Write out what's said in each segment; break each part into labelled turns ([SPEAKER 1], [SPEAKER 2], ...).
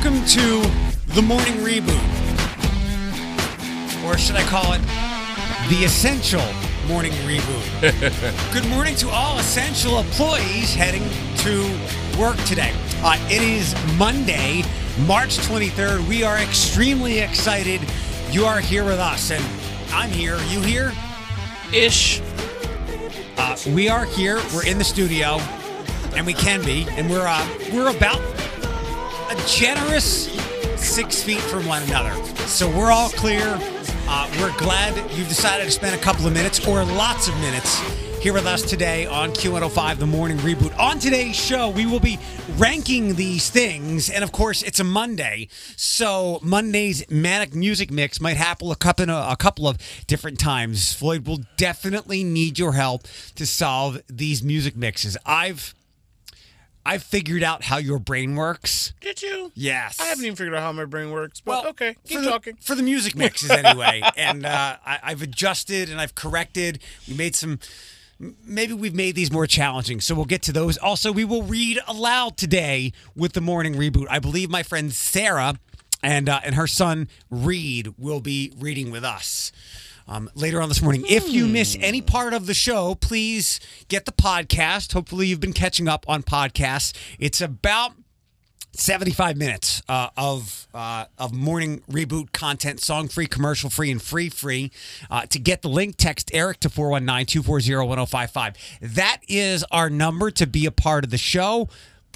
[SPEAKER 1] Welcome to the morning reboot. Or should I call it the essential morning reboot? Good morning to all essential employees heading to work today. Uh, it is Monday, March 23rd. We are extremely excited you are here with us, and I'm here. Are You here?
[SPEAKER 2] Ish.
[SPEAKER 1] Uh, we are here. We're in the studio, and we can be, and we're uh, we're about a generous six feet from one another. So we're all clear. Uh, we're glad you've decided to spend a couple of minutes or lots of minutes here with us today on Q105, the morning reboot. On today's show, we will be ranking these things. And of course, it's a Monday. So Monday's manic music mix might happen a couple, a couple of different times. Floyd will definitely need your help to solve these music mixes. I've I've figured out how your brain works.
[SPEAKER 2] Did you?
[SPEAKER 1] Yes.
[SPEAKER 2] I haven't even figured out how my brain works. But
[SPEAKER 1] Well,
[SPEAKER 2] okay, keep
[SPEAKER 1] for the,
[SPEAKER 2] talking.
[SPEAKER 1] for the music mixes anyway. and uh, I, I've adjusted and I've corrected. We made some. Maybe we've made these more challenging, so we'll get to those. Also, we will read aloud today with the morning reboot. I believe my friend Sarah and uh, and her son Reed will be reading with us. Um, later on this morning. If you miss any part of the show, please get the podcast. Hopefully, you've been catching up on podcasts. It's about 75 minutes uh, of uh, of morning reboot content, song free, commercial free, and free free. Uh, to get the link, text Eric to 419 240 1055. That is our number to be a part of the show.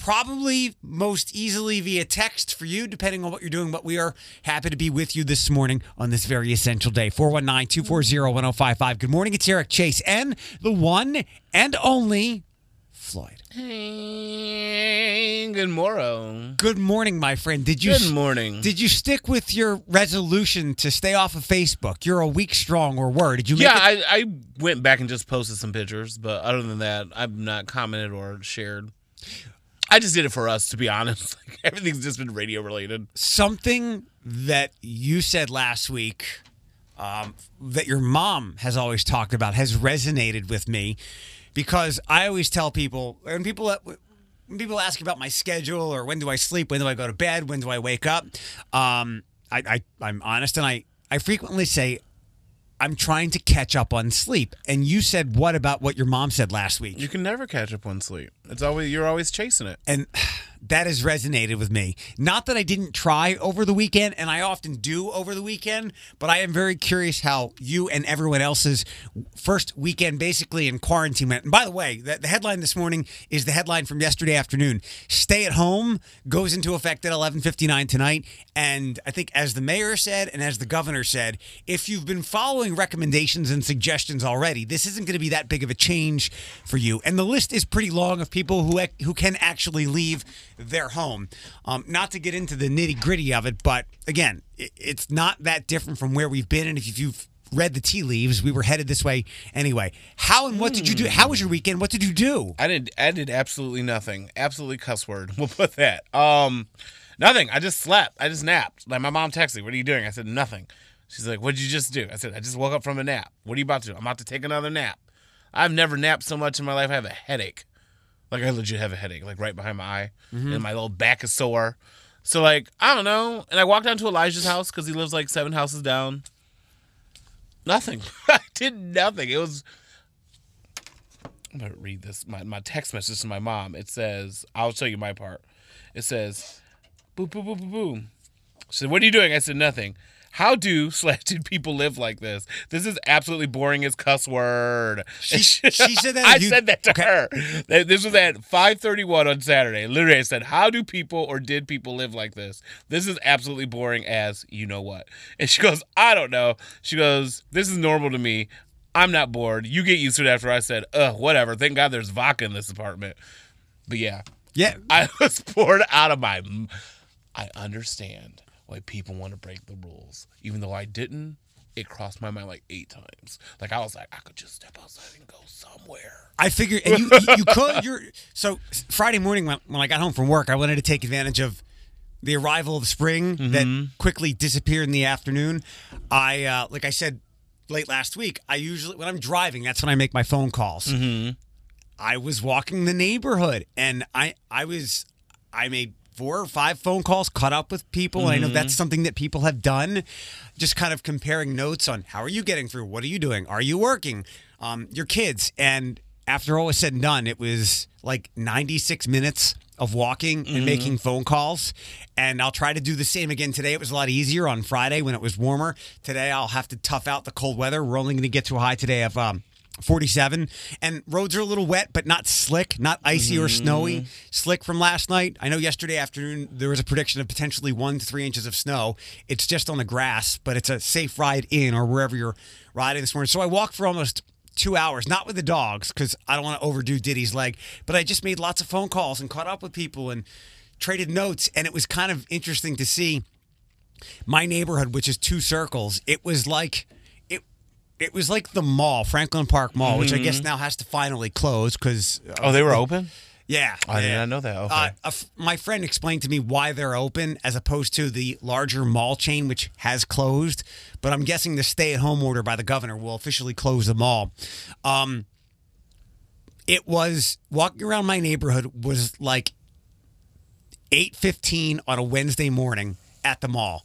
[SPEAKER 1] Probably most easily via text for you, depending on what you're doing. But we are happy to be with you this morning on this very essential day. 419 240 1055. Good morning. It's Eric Chase and the one and only Floyd.
[SPEAKER 2] Hey, good morrow.
[SPEAKER 1] Good morning, my friend. Did you
[SPEAKER 2] Good morning.
[SPEAKER 1] Did you stick with your resolution to stay off of Facebook? You're a week strong or word. Did you make
[SPEAKER 2] yeah,
[SPEAKER 1] it?
[SPEAKER 2] I, I went back and just posted some pictures, but other than that, I've not commented or shared. I just did it for us, to be honest. Like everything's just been radio related.
[SPEAKER 1] Something that you said last week um, that your mom has always talked about has resonated with me because I always tell people when people when people ask about my schedule or when do I sleep, when do I go to bed, when do I wake up, um, I, I I'm honest and I I frequently say I'm trying to catch up on sleep. And you said what about what your mom said last week?
[SPEAKER 2] You can never catch up on sleep. It's always you're always chasing it.
[SPEAKER 1] and that has resonated with me. Not that I didn't try over the weekend, and I often do over the weekend, but I am very curious how you and everyone else's first weekend basically in quarantine went. And by the way, the, the headline this morning is the headline from yesterday afternoon. Stay at home goes into effect at 11:59 tonight, and I think as the mayor said and as the governor said, if you've been following recommendations and suggestions already, this isn't going to be that big of a change for you. And the list is pretty long of people who who can actually leave their home. Um, not to get into the nitty gritty of it, but again, it, it's not that different from where we've been. And if you've read the tea leaves, we were headed this way anyway. How and what did you do? How was your weekend? What did you do?
[SPEAKER 2] I did I did absolutely nothing. Absolutely cuss word. We'll put that. Um nothing. I just slept. I just napped. Like my mom texted me, What are you doing? I said, Nothing. She's like, What'd you just do? I said, I just woke up from a nap. What are you about to do? I'm about to take another nap. I've never napped so much in my life. I have a headache. Like I legit have a headache, like right behind my eye. Mm-hmm. And my little back is sore. So like, I don't know. And I walked down to Elijah's house because he lives like seven houses down. Nothing. I did nothing. It was I'm gonna read this. My, my text message to my mom. It says, I'll show you my part. It says, boom, boom, boom, boom, boom. She said, What are you doing? I said, Nothing. How do slash did people live like this? This is absolutely boring as cuss word.
[SPEAKER 1] She- she said that
[SPEAKER 2] I
[SPEAKER 1] you-
[SPEAKER 2] said that to
[SPEAKER 1] okay.
[SPEAKER 2] her. This was at 5:31 on Saturday. Literally, I said, "How do people or did people live like this? This is absolutely boring as you know what." And she goes, "I don't know." She goes, "This is normal to me. I'm not bored. You get used to it." After I said, "Ugh, whatever." Thank God there's vodka in this apartment. But yeah,
[SPEAKER 1] Yeah,
[SPEAKER 2] I was bored out of my. I understand why people want to break the rules, even though I didn't. It crossed my mind like eight times. Like I was like, I could just step outside and go somewhere.
[SPEAKER 1] I figured, and you you, you could. You're so Friday morning when, when I got home from work, I wanted to take advantage of the arrival of spring that quickly disappeared in the afternoon. I uh, like I said late last week. I usually when I'm driving, that's when I make my phone calls. I was walking the neighborhood, and I I was I made four or five phone calls, caught up with people. And I know that's something that people have done. Just kind of comparing notes on how are you getting through? What are you doing? Are you working? Um, your kids. And after all was said and done, it was like 96 minutes of walking and making phone calls. And I'll try to do the same again today. It was a lot easier on Friday when it was warmer. Today I'll have to tough out the cold weather. We're only going to get to a high today of um, 47 and roads are a little wet but not slick not icy or snowy. Mm-hmm. Slick from last night. I know yesterday afternoon there was a prediction of potentially one to three inches of snow. It's just on the grass but it's a safe ride in or wherever you're riding this morning. So i walked for almost two hours not with the dogs because i don't want to overdo diddy's leg but i just made lots of phone calls and caught up with people and traded notes and it was kind of interesting to see my neighborhood, which is two circles, it was like it was like the mall, Franklin Park Mall, which I guess now has to finally close because
[SPEAKER 2] Oh, they were open.
[SPEAKER 1] yeah,
[SPEAKER 2] I did not know that. Okay.
[SPEAKER 1] Uh, a f- my friend explained to me why they're open as opposed to the larger mall chain, which has closed. But I'm guessing the stay-at-home order by the governor will officially close the mall. Um, it was walking around my neighborhood was like 8:15 on a Wednesday morning at the mall.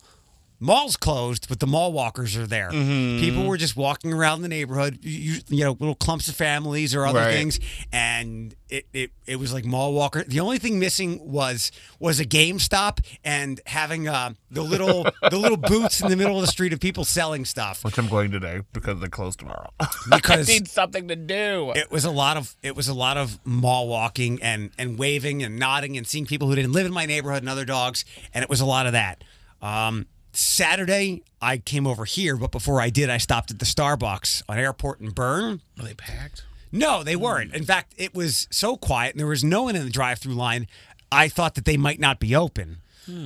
[SPEAKER 1] Mall's closed, but the mall walkers are there.
[SPEAKER 2] Mm-hmm.
[SPEAKER 1] People were just walking around the neighborhood, you, you know, little clumps of families or other
[SPEAKER 2] Right.
[SPEAKER 1] things, and it, it it was like mall walker. The only thing missing was was a GameStop and having uh, the little the little booths in the middle of the street of people selling stuff
[SPEAKER 2] Which I'm going today because they're closed tomorrow.
[SPEAKER 1] because
[SPEAKER 2] I need something to do.
[SPEAKER 1] it was a lot of it was a lot of mall walking and and waving and nodding and seeing people who didn't live in my neighborhood and other dogs and it was a lot of that um saturday i came over here but before i did i stopped at the starbucks on airport and Byrne
[SPEAKER 2] Are they packed?
[SPEAKER 1] no they weren't in fact it was so quiet and there was no one in the drive-through line i thought that they might not be open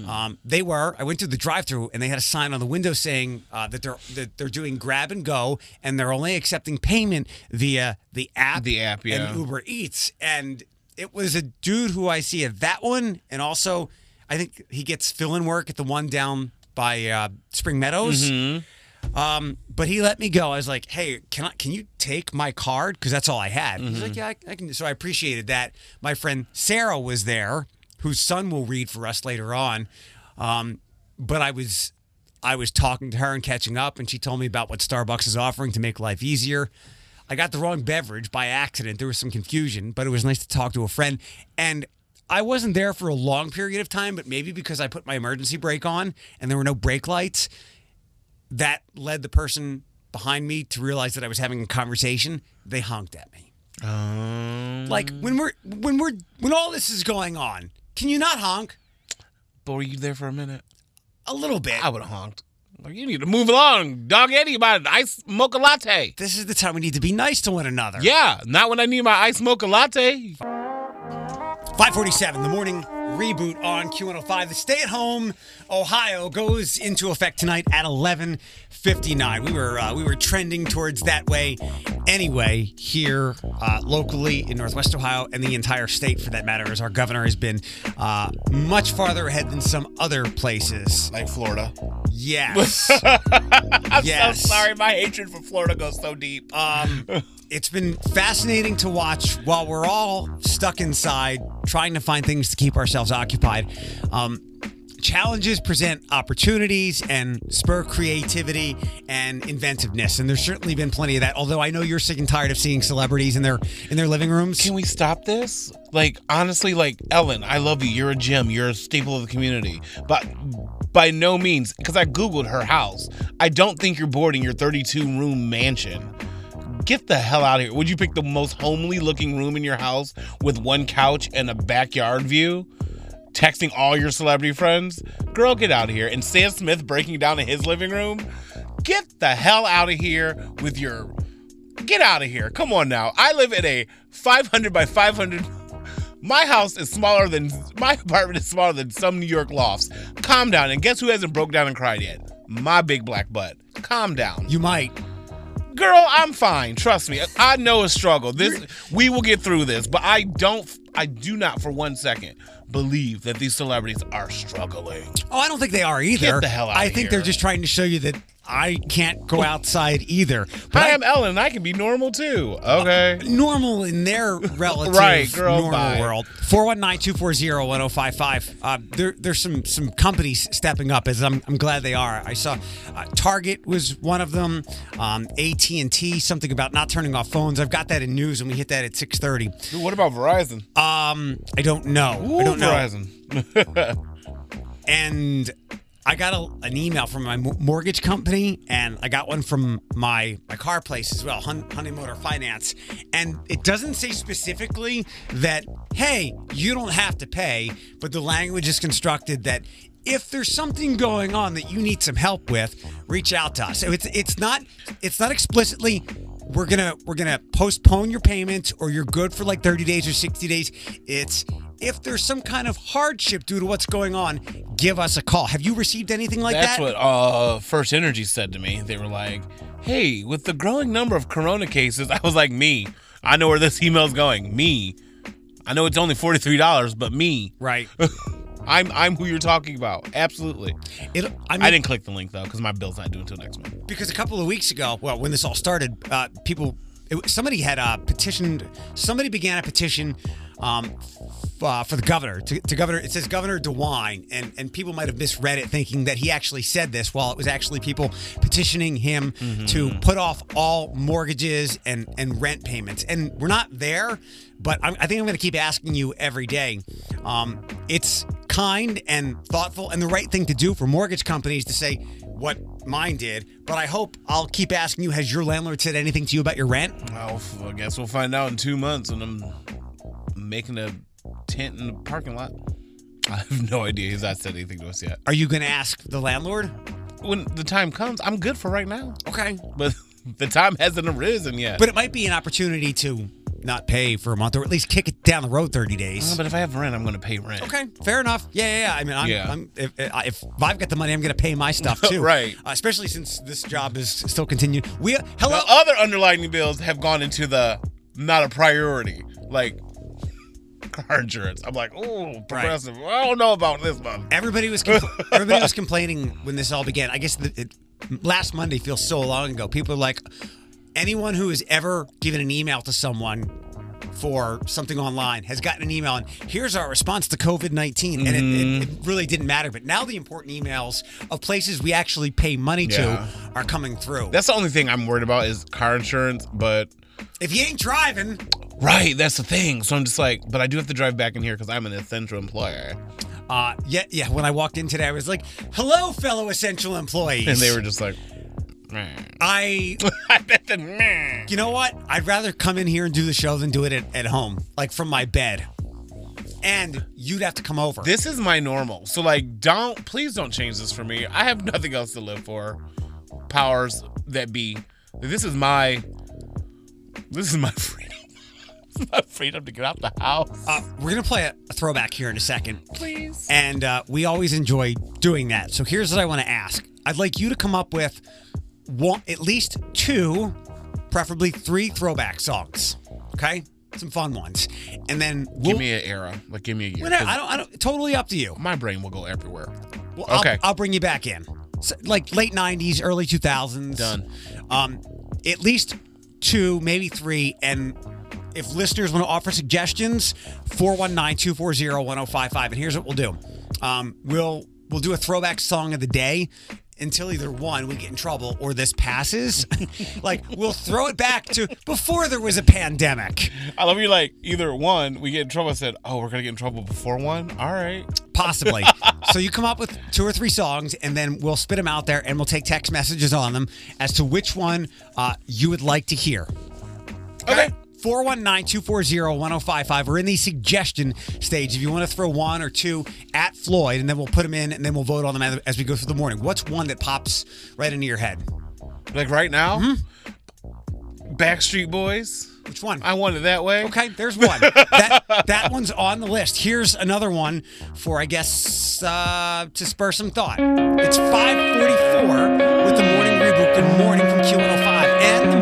[SPEAKER 1] um, they were. I went through the drive-through, and they had a sign on the window saying uh, that they're that they're doing grab and go, and they're only accepting payment via the app,
[SPEAKER 2] The app, yeah.
[SPEAKER 1] and Uber Eats. And it was a dude who I see at that one, and also I think he gets fill-in work at the one down by uh, Spring Meadows.
[SPEAKER 2] Mm-hmm.
[SPEAKER 1] Um, but he let me go. I was like, "Hey, can I? Can you take my card? Because that's all I had." He's
[SPEAKER 2] Mm-hmm.
[SPEAKER 1] like, "Yeah, I, I can." So I appreciated that. My friend Sarah was there, whose son will read for us later on. Um, but I was, I was talking to her and catching up, and she told me about what Starbucks is offering to make life easier. I got the wrong beverage by accident. There was some confusion, but it was nice to talk to a friend. And I wasn't there for a long period of time, but maybe because I put my emergency brake on and there were no brake lights, that led the person behind me to realize that I was having a conversation. They honked at me.
[SPEAKER 2] Um,
[SPEAKER 1] Like when we're when we're when all this is going on, can you not honk
[SPEAKER 2] but were you there for a minute?
[SPEAKER 1] a little bit?
[SPEAKER 2] I would have honked. Like you need to move along, dog. Eddie, about an ice mocha latte.
[SPEAKER 1] This is the time we need to be nice to one another.
[SPEAKER 2] Yeah, not when I need my ice mocha latte.
[SPEAKER 1] 547, in the morning reboot on Q105. The stay at home Ohio goes into effect tonight at 11:59. We were uh, we were trending towards that way anyway here uh, locally in Northwest Ohio and the entire state for that matter as our governor has been uh, much farther ahead than some other places.
[SPEAKER 2] Like Florida.
[SPEAKER 1] Yes.
[SPEAKER 2] I'm
[SPEAKER 1] Yes.
[SPEAKER 2] so sorry. My hatred for Florida goes so deep.
[SPEAKER 1] Um, it's been fascinating to watch while we're all stuck inside trying to find things to keep ourselves occupied. Um, challenges present opportunities and spur creativity and inventiveness, and there's certainly been plenty of that. Although I know you're sick and tired of seeing celebrities in their in their living rooms.
[SPEAKER 2] Can we stop this? Like honestly, like Ellen, I love you. You're a gem. You're a staple of the community. But by no means, because I googled her house, I don't think you're boarding your 32 room mansion. Get the hell out of here. Would you pick the most homely looking room in your house with one couch and a backyard view? Texting all your celebrity friends? Girl, get out of here. And Sam Smith breaking down in his living room? Get the hell out of here with your Get out of here. Come on now. I live in a 500 by 500. My house is smaller than my apartment is smaller than some New York lofts. Calm down. And guess who hasn't broke down and cried yet? My big black butt. Calm down.
[SPEAKER 1] You might.
[SPEAKER 2] Girl, I'm fine. Trust me. I know a struggle. This we will get through this, but I don't I do not for one second believe that these celebrities are struggling.
[SPEAKER 1] Oh, I don't think they are either.
[SPEAKER 2] Get the hell outta
[SPEAKER 1] I think they're just trying to show you that I can't go outside either. But
[SPEAKER 2] Hi,
[SPEAKER 1] I-
[SPEAKER 2] I'm Ellen. I can be normal too. Okay.
[SPEAKER 1] normal in their relative
[SPEAKER 2] Right, girl,
[SPEAKER 1] normal
[SPEAKER 2] bye.
[SPEAKER 1] world. 419-240-1055. Uh, there, there's some some companies stepping up as I'm, I'm glad they are. I saw uh, Target was one of them. Um, AT&T, something about not turning off phones. I've got that in news and we hit that at 630.
[SPEAKER 2] Dude, what about Verizon?
[SPEAKER 1] Um, I don't know.
[SPEAKER 2] Ooh,
[SPEAKER 1] I don't know.
[SPEAKER 2] Verizon.
[SPEAKER 1] and I got a, an email from my mortgage company, and I got one from my my car place as well, Hyundai Motor Finance, and it doesn't say specifically that hey, you don't have to pay, but the language is constructed that. If there's something going on that you need some help with, reach out to us. So it's it's not it's not explicitly we're gonna we're gonna postpone your payment or you're good for like 30 days or 60 days. It's if there's some kind of hardship due to what's going on, give us a call. Have you received anything like
[SPEAKER 2] That's
[SPEAKER 1] that?
[SPEAKER 2] That's what uh, First Energy said to me. They were like, "Hey, with the growing number of Corona cases," I was like, "Me, I know where this email's going. Me, I know it's only forty three dollars, but me,
[SPEAKER 1] right.
[SPEAKER 2] I'm I'm who you're talking about. Absolutely.
[SPEAKER 1] It, I mean,
[SPEAKER 2] I didn't click the link though because my bill's not due until next month.
[SPEAKER 1] because a couple of weeks ago, well, when this all started, uh, people, it, somebody had uh, petitioned, somebody began a petition um, f- uh, for the governor to, to Governor. It says Governor DeWine, and and people might have misread it, thinking that he actually said this, while it was actually people petitioning him to put off all mortgages and and rent payments. And we're not there, but I'm, I think I'm going to keep asking you every day. Um, it's kind and thoughtful and the right thing to do for mortgage companies to say what mine did. But I hope I'll keep asking you: Has your landlord said anything to you about your rent?
[SPEAKER 2] Well, I guess we'll find out in two months and I'm making a tent in the parking lot. I have no idea. He's not said anything to us yet.
[SPEAKER 1] Are you going to ask the landlord?
[SPEAKER 2] When the time comes, I'm good for right now.
[SPEAKER 1] Okay.
[SPEAKER 2] But the time hasn't arisen yet.
[SPEAKER 1] But it might be an opportunity to not pay for a month or at least kick it down the road 30
[SPEAKER 2] Uh,
[SPEAKER 1] days.
[SPEAKER 2] but if I have rent, I'm going to pay rent.
[SPEAKER 1] Okay, fair enough. Yeah, yeah, yeah. I mean, I'm,
[SPEAKER 2] Yeah.
[SPEAKER 1] I'm, if, if I've got the money, I'm going to pay my stuff too.
[SPEAKER 2] Right.
[SPEAKER 1] Uh, especially since this job is still continuing. We hello.
[SPEAKER 2] The other underlying bills have gone into the not a priority, like car insurance. I'm like, oh, progressive. I don't know about this one.
[SPEAKER 1] Everybody was compl- everybody was complaining when this all began. I guess the, it, last Monday feels so long ago. People are like, anyone who has ever given an email to someone for something online has gotten an email and here's our response to COVID nineteen, and it, it, mm-hmm. it really didn't matter. But now the important emails of places we actually pay money
[SPEAKER 2] Yeah.
[SPEAKER 1] to are coming through.
[SPEAKER 2] That's the only thing I'm worried about is car insurance, but
[SPEAKER 1] if you ain't driving,
[SPEAKER 2] right, that's the thing. So I'm just like, but I do have to drive back in here because I'm an essential employer.
[SPEAKER 1] uh, yeah, yeah. When I walked in today, I was like, "Hello, fellow essential employees,"
[SPEAKER 2] And they were just like, meh.
[SPEAKER 1] I
[SPEAKER 2] I bet the meh.
[SPEAKER 1] You know what? I'd rather come in here and do the show than do it at, at home, like from my bed. And you'd have to come over.
[SPEAKER 2] This is my normal. So like, don't please don't change this for me. I have nothing else to live for. Powers that be. This is my. This is my freedom. This is my freedom to get out the house.
[SPEAKER 1] Uh, we're going to play a, a throwback here in a second.
[SPEAKER 2] Please.
[SPEAKER 1] And uh, we always enjoy doing that. So here's what I want to ask I'd like you to come up with one, at least two, preferably three throwback songs. Okay? Some fun ones. And then we'll.
[SPEAKER 2] Give me an era. Like, give me a year.
[SPEAKER 1] whatever,
[SPEAKER 2] 'cause
[SPEAKER 1] I don't, I don't, totally up to you.
[SPEAKER 2] my brain will go everywhere.
[SPEAKER 1] Well, I'll,
[SPEAKER 2] Okay.
[SPEAKER 1] I'll bring you back in. So, like late 90s, early 2000s.
[SPEAKER 2] Done.
[SPEAKER 1] Um, at least two, maybe three. And if listeners want to offer suggestions, 419 240 1055. And here's what we'll do um, we'll, we'll do a throwback song of the day. Until either one, we get in trouble or this passes. like, we'll throw it back to before there was a pandemic.
[SPEAKER 2] I love you. Like either one, we get in trouble. I said, "Oh, we're gonna get in trouble before one." All right.
[SPEAKER 1] Possibly. so you come up with two or three songs, and then we'll spit them out there, and we'll take text messages on them as to which one uh, you would like to hear.
[SPEAKER 2] Okay.
[SPEAKER 1] 419-240-1055. We're in the suggestion stage. If you want to throw one or two at Floyd, and then we'll put them in, and then we'll vote on them as- as we go through the morning. What's one that pops right into your head?
[SPEAKER 2] Like right now,
[SPEAKER 1] Mm-hmm.
[SPEAKER 2] Backstreet Boys.
[SPEAKER 1] Which one?
[SPEAKER 2] I want it that way.
[SPEAKER 1] Okay, there's one. that that one's on the list. Here's another one for I guess uh, to spur some thought. It's 5:44 with the morning reboot. Good morning from Q105 and the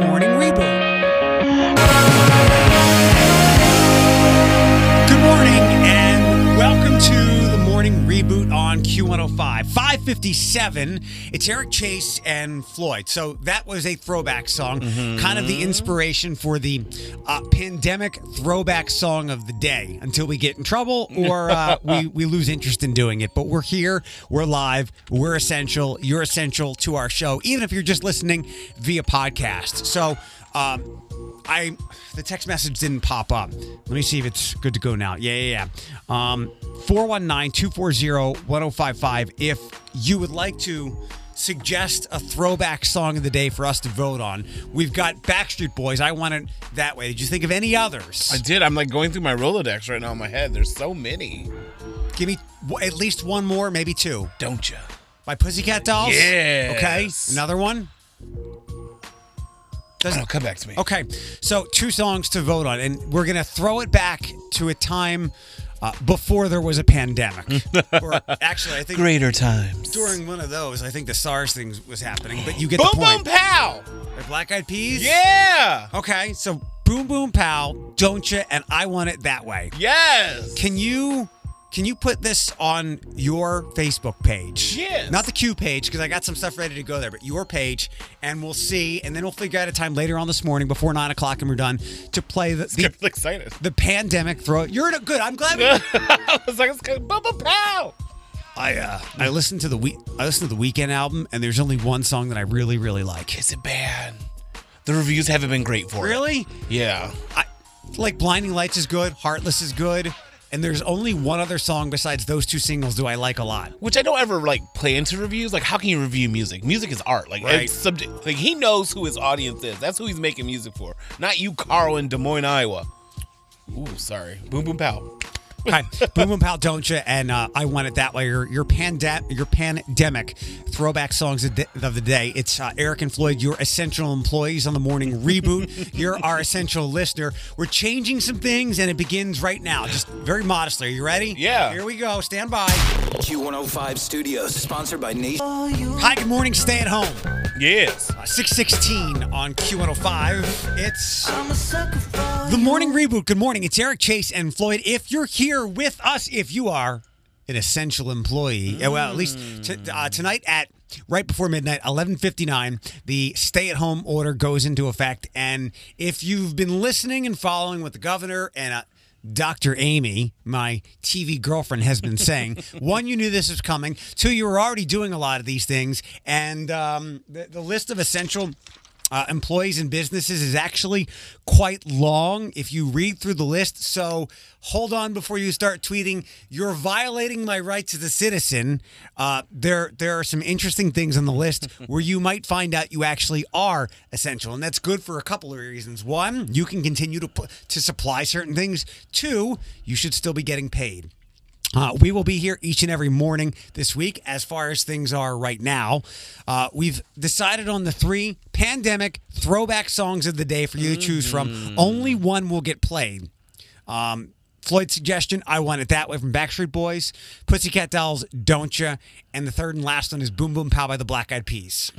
[SPEAKER 1] Q105. 1157. It's Eric Chase and Floyd. So that was a throwback song, kind of the inspiration for the uh, pandemic throwback song of the day until we get in trouble or uh, we, we lose interest in doing it. But we're here, we're live, we're essential. You're essential to our show, even if you're just listening via podcast. So, um, I the text message didn't pop up. Let me see if it's good to go now. Yeah, yeah, yeah. Um 419-240-1055 if you would like to suggest a throwback song of the day for us to vote on. We've got Backstreet Boys. I want it that way. Did you think of any others?
[SPEAKER 2] I did. I'm like going through my Rolodex right now in my head. There's so many.
[SPEAKER 1] Give me w- at least one more, maybe two.
[SPEAKER 2] Don't you?
[SPEAKER 1] By Pussycat Dolls?
[SPEAKER 2] Yeah.
[SPEAKER 1] Okay. Another one?
[SPEAKER 2] Oh, come back to me.
[SPEAKER 1] Okay, so two songs to vote on, and we're gonna throw it back to a time uh, before there was a pandemic, or actually, I think
[SPEAKER 2] Greater times.
[SPEAKER 1] during one of those, I think the SARS thing was happening. But you get
[SPEAKER 2] Boom
[SPEAKER 1] the
[SPEAKER 2] boom
[SPEAKER 1] point.
[SPEAKER 2] pow.
[SPEAKER 1] The Black Eyed Peas.
[SPEAKER 2] Yeah.
[SPEAKER 1] Okay, so Boom Boom Pow, don't you? And I want it that way.
[SPEAKER 2] Yes.
[SPEAKER 1] Can you? Can you put this on your Facebook page?
[SPEAKER 2] Yes.
[SPEAKER 1] Not the Q page, because I got some stuff ready to go there, but your page, and we'll see, and then we'll figure out a time later on this morning before nine o'clock, and we're done to play the the,
[SPEAKER 2] excited.
[SPEAKER 1] the pandemic throw. You're in a good. I'm glad. We,
[SPEAKER 2] I was like, it's good. Boom boom pow.
[SPEAKER 1] I uh, I listened to the week. I listened to the Weeknd album, and there's only one song that I really really like.
[SPEAKER 2] Is it bad? The reviews haven't been great for it.
[SPEAKER 1] Really?
[SPEAKER 2] Yeah.
[SPEAKER 1] I like Blinding Lights is good. Heartless is good. And there's only one other song besides those two singles do I like a lot.
[SPEAKER 2] Which I don't ever like play into reviews. Like, how can you review music? Music is art. Like,
[SPEAKER 1] Right.
[SPEAKER 2] it's subject. Like, he knows who his audience is. That's who he's making music for. Not you, Carl, in Des Moines, Iowa. Ooh, sorry. Boom, boom, pow.
[SPEAKER 1] Hi, Boom Boom Pow, don't you? And uh, I want it that way. Your your panda- your pandemic throwback songs of the of the day. It's uh, Eric and Floyd, your essential employees on the morning reboot. You're our essential listener. We're changing some things, and it begins right now. Just very modestly. Are you ready?
[SPEAKER 2] Yeah.
[SPEAKER 1] Here we go. Stand by.
[SPEAKER 3] Q105 Studios, sponsored by Nation.
[SPEAKER 1] Hi. Good morning. Stay at home.
[SPEAKER 2] Yes.
[SPEAKER 1] Uh, 616 on Q105. It's the morning reboot. Good morning. It's Eric Chase and Floyd. If you're here with us, if you are an essential employee, uh, well, at least t- uh, tonight at right before midnight, 11:59, the stay-at-home order goes into effect. And if you've been listening and following what the governor and uh, Dr. Amy, my TV girlfriend, has been saying. One, you knew this was coming. Two, you were already doing a lot of these things. And um, the, the list of essential uh, employees and businesses is actually quite long if you read through the list. So hold on before you start tweeting. You're violating my rights as a citizen. Uh, there, there are some interesting things on the list where you might find out you actually are essential, and that's good for a couple of reasons. One, you can continue to to supply certain things. Two, you should still be getting paid. Uh, we will be here each and every morning this week as far as things are right now. Uh, we've decided on the three pandemic throwback songs of the day for you to choose from. Only one will get played. Um, Floyd's suggestion, I Want It That Way from Backstreet Boys. Pussycat Dolls, Don't Ya. And the third and last one is Boom Boom Pow by the Black Eyed Peas.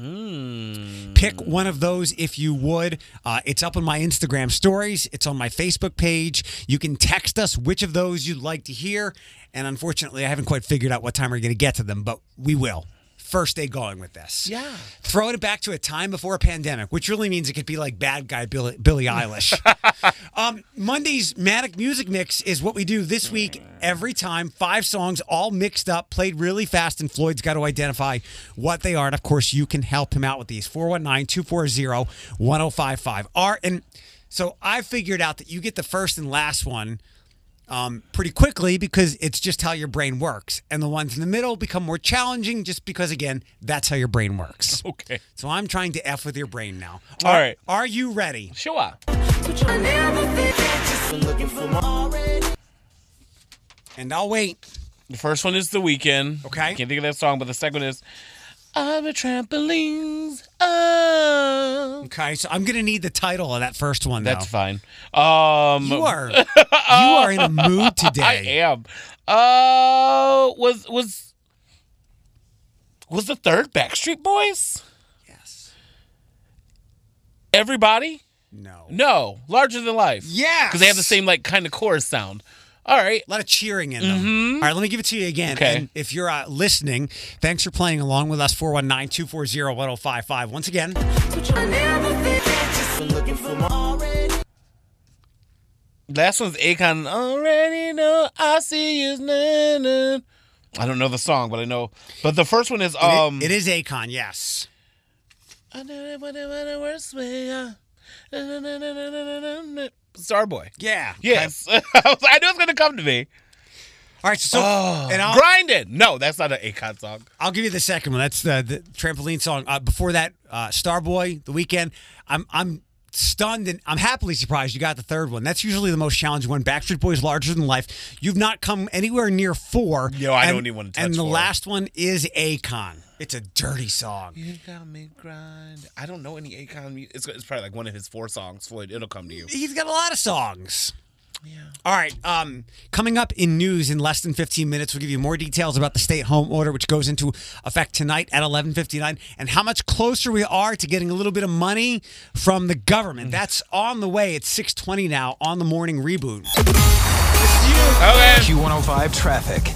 [SPEAKER 1] Pick one of those if you would. Uh, it's up on my Instagram stories. It's on my Facebook page. You can text us which of those you'd like to hear. And unfortunately, I haven't quite figured out what time we're going to get to them, but we will. First day going with this.
[SPEAKER 2] Yeah.
[SPEAKER 1] Throwing it back to a time before a pandemic, which really means it could be like bad guy Billy, Billie Eilish. um, Monday's Manic Music Mix is what we do this week every time. Five songs, all mixed up, played really fast, and Floyd's got to identify what they are. And of course, you can help him out with these 419 240 1055. Are And so I figured out that you get the first and last one um, pretty quickly because it's just how your brain works. And the ones in the middle become more challenging just because, again, that's how your brain works.
[SPEAKER 2] Okay.
[SPEAKER 1] So I'm trying to F with your brain now.
[SPEAKER 2] All
[SPEAKER 1] Are-
[SPEAKER 2] right.
[SPEAKER 1] Are you ready?
[SPEAKER 2] Sure.
[SPEAKER 1] And I'll wait.
[SPEAKER 2] The first one is The Weeknd.
[SPEAKER 1] Okay.
[SPEAKER 2] Can't think of that song, but the second one is I'm a trampolines. Oh.
[SPEAKER 1] Okay, so I'm gonna need the title of that first one.
[SPEAKER 2] That's
[SPEAKER 1] though.
[SPEAKER 2] fine. Um,
[SPEAKER 1] You are you are in a mood today.
[SPEAKER 2] I am. Uh, was was was the third Backstreet Boys?
[SPEAKER 1] Yes.
[SPEAKER 2] Everybody?
[SPEAKER 1] No.
[SPEAKER 2] No, larger than life.
[SPEAKER 1] Yes.
[SPEAKER 2] because they have the same like kind of chorus sound. All right.
[SPEAKER 1] A lot of cheering in them. All right, let me give it to you again.
[SPEAKER 2] Okay.
[SPEAKER 1] And if you're uh, listening, thanks for playing along with us. 419 240 1055. Once again,
[SPEAKER 2] Last one's Akon. Already know I see you. Na, na. I don't know the song, but I know. But the first one is
[SPEAKER 1] it-
[SPEAKER 2] um.
[SPEAKER 1] it is Akon, yes.
[SPEAKER 2] I know it it- it works way, Starboy.
[SPEAKER 1] Yeah.
[SPEAKER 2] Yes, I I knew it was gonna come to me.
[SPEAKER 1] All right, so
[SPEAKER 2] Oh,
[SPEAKER 1] and I'll,
[SPEAKER 2] grinded. No, that's not an Akon song.
[SPEAKER 1] I'll give you the second one. That's the, the trampoline song. Uh, before that, uh, Starboy, The Weeknd. I'm I'm stunned and I'm happily surprised you got the third one. That's usually the most challenging one. Backstreet Boys, Larger Than Life. You've not come anywhere near four.
[SPEAKER 2] No, I
[SPEAKER 1] and,
[SPEAKER 2] don't even want to touch
[SPEAKER 1] And the
[SPEAKER 2] four.
[SPEAKER 1] last one is Akon. It's a dirty song.
[SPEAKER 2] You got me grind. I don't know any Akon. mu- It's, it's probably like one of his four songs. Floyd, it'll come to you.
[SPEAKER 1] He's got a lot of songs.
[SPEAKER 2] Yeah.
[SPEAKER 1] All right. Um, coming up in news in less than 15 minutes, we'll give you more details about the stay-at-home order, which goes into effect tonight at 11:59, and how much closer we are to getting a little bit of money from the government. That's on the way. It's 6:20 now on the morning reboot.
[SPEAKER 2] Okay.
[SPEAKER 3] Q105 traffic.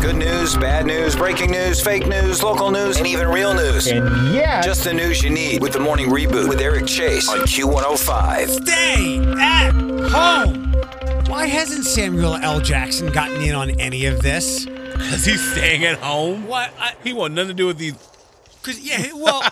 [SPEAKER 3] Good news, bad news, breaking news, fake news, local news, and even real news.
[SPEAKER 4] And yeah,
[SPEAKER 3] Just the news you need with the morning reboot with Eric Chase on Q105.
[SPEAKER 1] Stay at home. Why hasn't Samuel L. Jackson gotten in on any of this?
[SPEAKER 2] Because he's staying at home.
[SPEAKER 1] What? I,
[SPEAKER 2] He want nothing to do with these.
[SPEAKER 1] Cause yeah, well,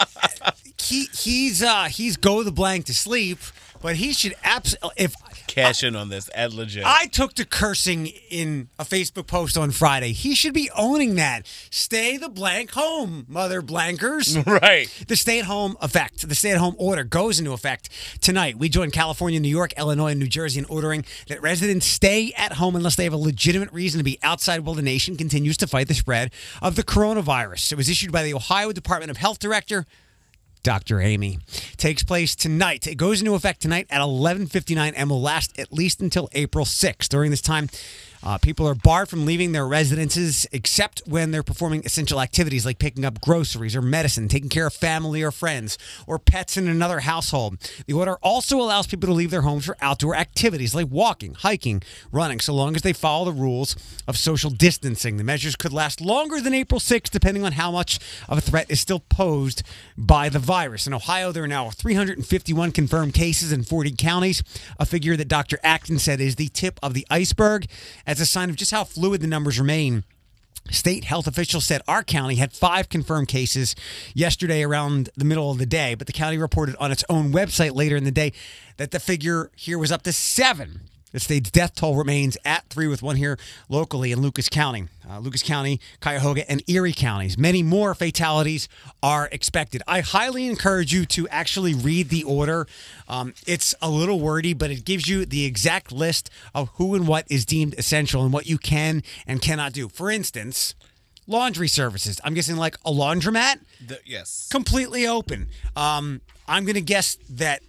[SPEAKER 1] he he's uh he's go the blank to sleep, but he should absolutely if.
[SPEAKER 2] Cash in on this at legit.
[SPEAKER 1] I took to cursing in a Facebook post on Friday. He should be owning that. Stay the blank home, mother blankers.
[SPEAKER 2] right.
[SPEAKER 1] The stay at home effect, the stay at home order goes into effect tonight. We join California, New York, Illinois, and New Jersey in ordering that residents stay at home unless they have a legitimate reason to be outside while the nation continues to fight the spread of the coronavirus. It was issued by the Ohio Department of Health Director. Dr. Amy takes place tonight. It goes into effect tonight at 11:59 and will last at least until April 6th. During this time, uh, people are barred from leaving their residences except when they're performing essential activities like picking up groceries or medicine, taking care of family or friends, or pets in another household. The order also allows people to leave their homes for outdoor activities like walking, hiking, running, so long as they follow the rules of social distancing. The measures could last longer than April 6th, depending on how much of a threat is still posed by the virus. In Ohio, there are now 351 confirmed cases in 40 counties, a figure that Dr. Acton said is the tip of the iceberg. As a sign of just how fluid the numbers remain, State health officials said our county had five confirmed cases yesterday around the middle of the day, but the county reported on its own website later in the day that the figure here was up to seven. The state's death toll remains at three, with one here locally in Lucas County. Uh, Lucas County, Cuyahoga, and Erie counties. Many more fatalities are expected. I highly encourage you to actually read the order. Um, it's a little wordy, but it gives you the exact list of who and what is deemed essential and what you can and cannot do. For instance, laundry services. I'm guessing like a laundromat
[SPEAKER 2] The- yes.
[SPEAKER 1] completely open. Um, I'm going to guess that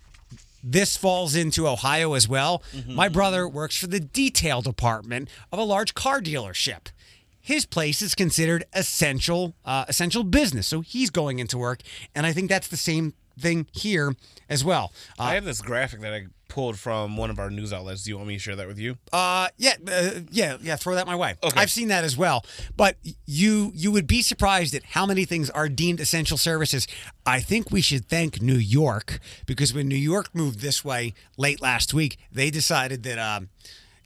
[SPEAKER 1] this falls into Ohio as well. My brother works for the detail department of a large car dealership. His place is considered essential, uh, essential business, so he's going into work, and I think that's the same thing here as well. Uh,
[SPEAKER 2] I have this graphic that I pulled from one of our news outlets. Do you want me to share that with you?
[SPEAKER 1] Uh, yeah, uh, yeah, yeah. Throw that my way.
[SPEAKER 2] Okay.
[SPEAKER 1] I've seen that as well. But you you would be surprised at how many things are deemed essential services. I think we should thank New York because when New York moved this way late last week, they decided that. Um,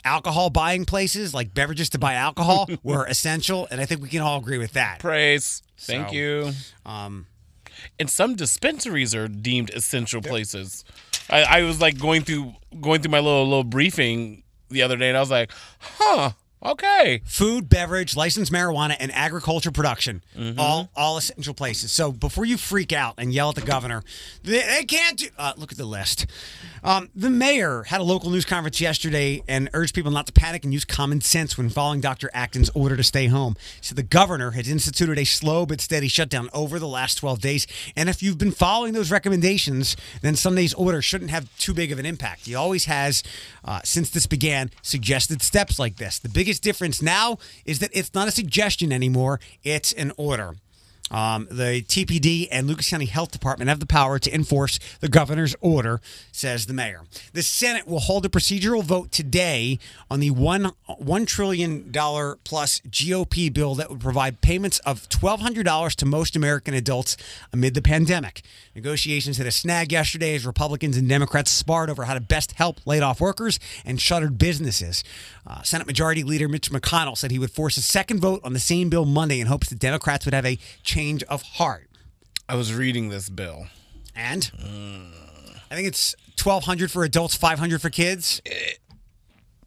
[SPEAKER 1] Alcohol buying places like beverages to buy alcohol were essential, and I think we can all agree with that.
[SPEAKER 2] Praise. Thank
[SPEAKER 1] So,
[SPEAKER 2] you.
[SPEAKER 1] Um,
[SPEAKER 2] And some dispensaries are deemed essential places. I, I was like going through going through my little little briefing the other day, and I was like, huh, okay.
[SPEAKER 1] food, beverage, licensed marijuana, and agriculture production. All all essential places. So before you freak out and yell at the governor, they, they can't do. Uh, look at the list. Um, the mayor had a local news conference yesterday and urged people not to panic and use common sense when following Dr. Acton's order to stay home. So the governor has instituted a slow but steady shutdown over the last 12 days. And if you've been following those recommendations, then Sunday's order shouldn't have too big of an impact. He always has, uh, since this began, suggested steps like this. The biggest difference now is that it's not a suggestion anymore, it's an order. Um, the TPD and Lucas County Health Department have the power to enforce the governor's order, says the mayor. The Senate will hold a procedural vote today on the one one trillion dollar plus GOP bill that would provide payments of twelve hundred dollars to most American adults amid the pandemic. Negotiations hit a snag yesterday as Republicans and Democrats sparred over how to best help laid off workers and shuttered businesses. Uh, Senate Majority Leader Mitch McConnell said he would force a second vote on the same bill Monday in hopes that Democrats would have a change of heart.
[SPEAKER 2] I was reading this bill.
[SPEAKER 1] And I think it's twelve hundred for adults, five hundred for kids.
[SPEAKER 2] Eh,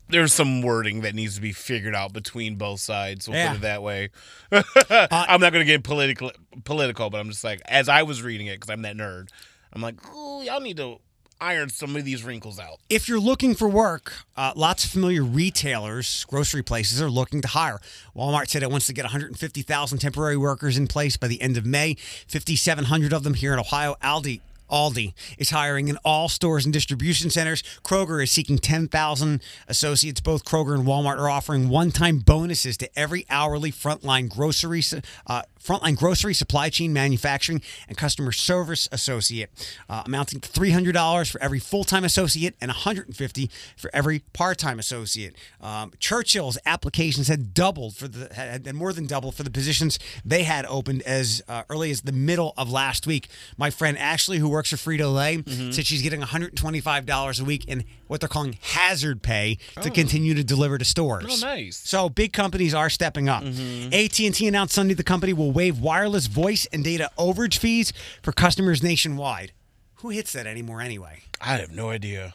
[SPEAKER 2] there's some wording that needs to be figured out between both sides. We'll
[SPEAKER 1] Yeah.
[SPEAKER 2] put it that way. I'm not going to get political, political, but I'm just like, as I was reading it, because I'm that nerd, I'm like, y'all need to iron some of these wrinkles out.
[SPEAKER 1] If you're looking for work, uh, lots of familiar retailers, grocery places are looking to hire. Walmart said it wants to get 150,000 temporary workers in place by the end of May. 5,700 of them here in Ohio. Aldi. Aldi is hiring in all stores and distribution centers. Kroger is seeking 10,000 associates. Both Kroger and Walmart are offering one-time bonuses to every hourly frontline grocery uh, frontline grocery, supply chain, manufacturing, and customer service associate, uh, amounting to $300 for every full-time associate and $150 for every part-time associate. Um, Churchill's applications had doubled for the had more than doubled for the positions they had opened as uh, early as the middle of last week. My friend Ashley, who works for Frito Lay, said she's getting $125 a week in what they're calling hazard pay to continue to deliver to stores.
[SPEAKER 2] Oh, nice.
[SPEAKER 1] So big companies are stepping up. AT&T announced Sunday the company will waive wireless voice and data overage fees for customers nationwide. Who hits that anymore anyway?
[SPEAKER 2] I have no idea.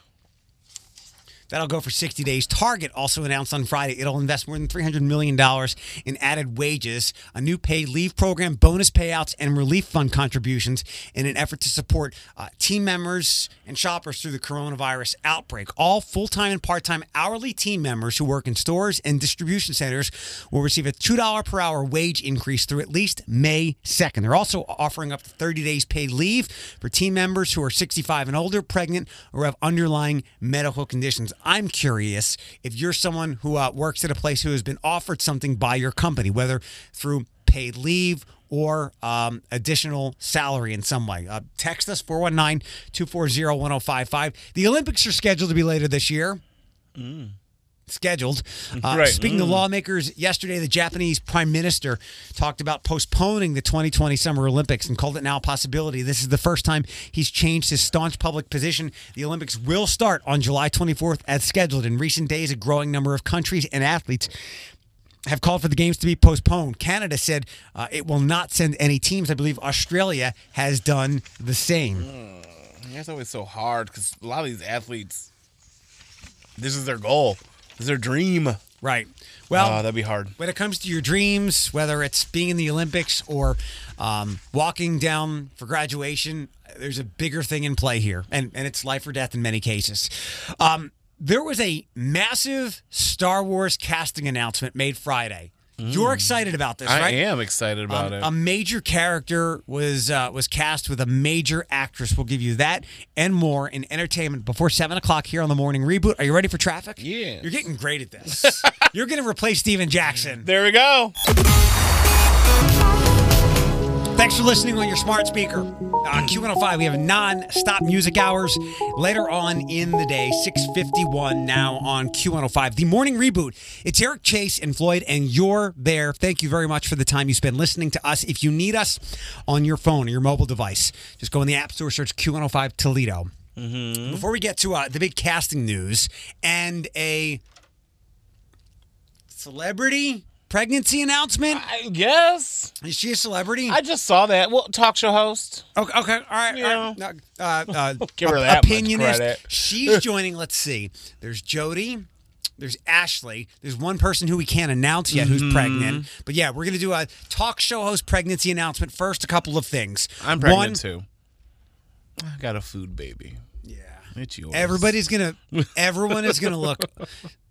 [SPEAKER 1] That'll go for 60 days. Target also announced on Friday it'll invest more than $300 million in added wages, a new paid leave program, bonus payouts, and relief fund contributions in an effort to support uh, team members and shoppers through the coronavirus outbreak. All full time and part time hourly team members who work in stores and distribution centers will receive a $2 per hour wage increase through at least May 2nd. They're also offering up to 30 days paid leave for team members who are 65 and older, pregnant, or have underlying medical conditions. I'm curious if you're someone who uh, works at a place who has been offered something by your company, whether through paid leave or um, additional salary in some way. Uh, text us 419 240 1055. The Olympics are scheduled to be later this year. Scheduled. Uh,
[SPEAKER 2] Right.
[SPEAKER 1] Speaking of lawmakers, yesterday the Japanese prime minister talked about postponing the 2020 Summer Olympics and called it now a possibility. This is the first time he's changed his staunch public position. The Olympics will start on July 24th as scheduled. In recent days, a growing number of countries and athletes have called for the games to be postponed. Canada said uh, it will not send any teams. I believe Australia has done the same.
[SPEAKER 2] That's always so hard because a lot of these athletes, this is their goal, is their dream.
[SPEAKER 1] Right. Well,
[SPEAKER 2] Oh, that'd be hard.
[SPEAKER 1] when it comes to your dreams, whether it's being in the Olympics or um, walking down for graduation, there's a bigger thing in play here, and, and it's life or death in many cases. Um, there was a massive Star Wars casting announcement made Friday. You're excited about this, right?
[SPEAKER 2] I
[SPEAKER 1] right?
[SPEAKER 2] am excited about
[SPEAKER 1] Um,
[SPEAKER 2] it.
[SPEAKER 1] A major character was uh, was cast with a major actress. We'll give you that and more in entertainment before seven o'clock here on the morning reboot. Are you ready for traffic?
[SPEAKER 2] Yeah.
[SPEAKER 1] You're getting great at this. You're going to replace Steven Jackson.
[SPEAKER 2] there we go.
[SPEAKER 1] Thanks for listening on your smart speaker. On Q105, we have non-stop music hours later on in the day, 651 now on Q105. The morning reboot. It's Eric Chase and Floyd, and you're there. Thank you very much for the time you spend listening to us. If you need us on your phone or your mobile device, just go in the App Store, search Q105 Toledo. Before we get to uh, the big casting news and a celebrity pregnancy announcement,
[SPEAKER 2] I guess.
[SPEAKER 1] is she a celebrity?
[SPEAKER 2] I just saw that. Well, talk show host.
[SPEAKER 1] Okay, okay, all right.
[SPEAKER 2] Yeah.
[SPEAKER 1] all right. Uh, uh,
[SPEAKER 2] Give her that
[SPEAKER 1] opinionist. She's joining. Let's see. There's Jody. There's Ashley. There's one person who we can't announce yet
[SPEAKER 2] Mm-hmm.
[SPEAKER 1] who's pregnant. But yeah, we're gonna do a talk show host pregnancy announcement first. A couple of things.
[SPEAKER 2] I'm pregnant
[SPEAKER 1] One,
[SPEAKER 2] too. I got a food baby.
[SPEAKER 1] Yeah.
[SPEAKER 2] It's yours.
[SPEAKER 1] Everybody's gonna. Everyone is gonna look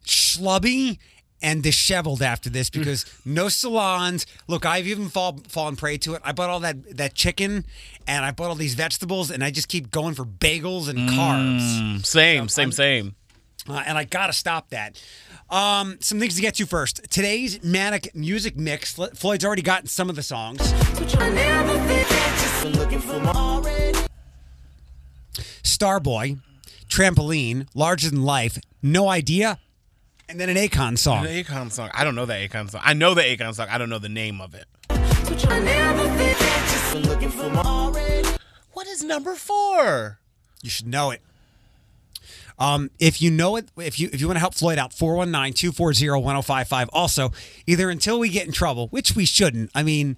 [SPEAKER 1] schlubby and disheveled after this because no salons. Look, I've even fall, fallen prey to it. I bought all that that chicken and I bought all these vegetables and I just keep going for bagels and carbs.
[SPEAKER 2] Mm, same, same, same.
[SPEAKER 1] Uh, and I gotta stop that. Um, some things to get to first. Today's manic music mix. Floyd's already gotten some of the songs. Starboy, Trampoline, Larger Than Life, No Idea, and then an Akon song.
[SPEAKER 2] The Akon song. I don't know the Akon song. I know the Akon song. I don't know the name of it. What is number four?
[SPEAKER 1] You should know it. Um, if you know it, if you if you want to help Floyd out, 419-240-1055. Also, either until we get in trouble, which we shouldn't. I mean,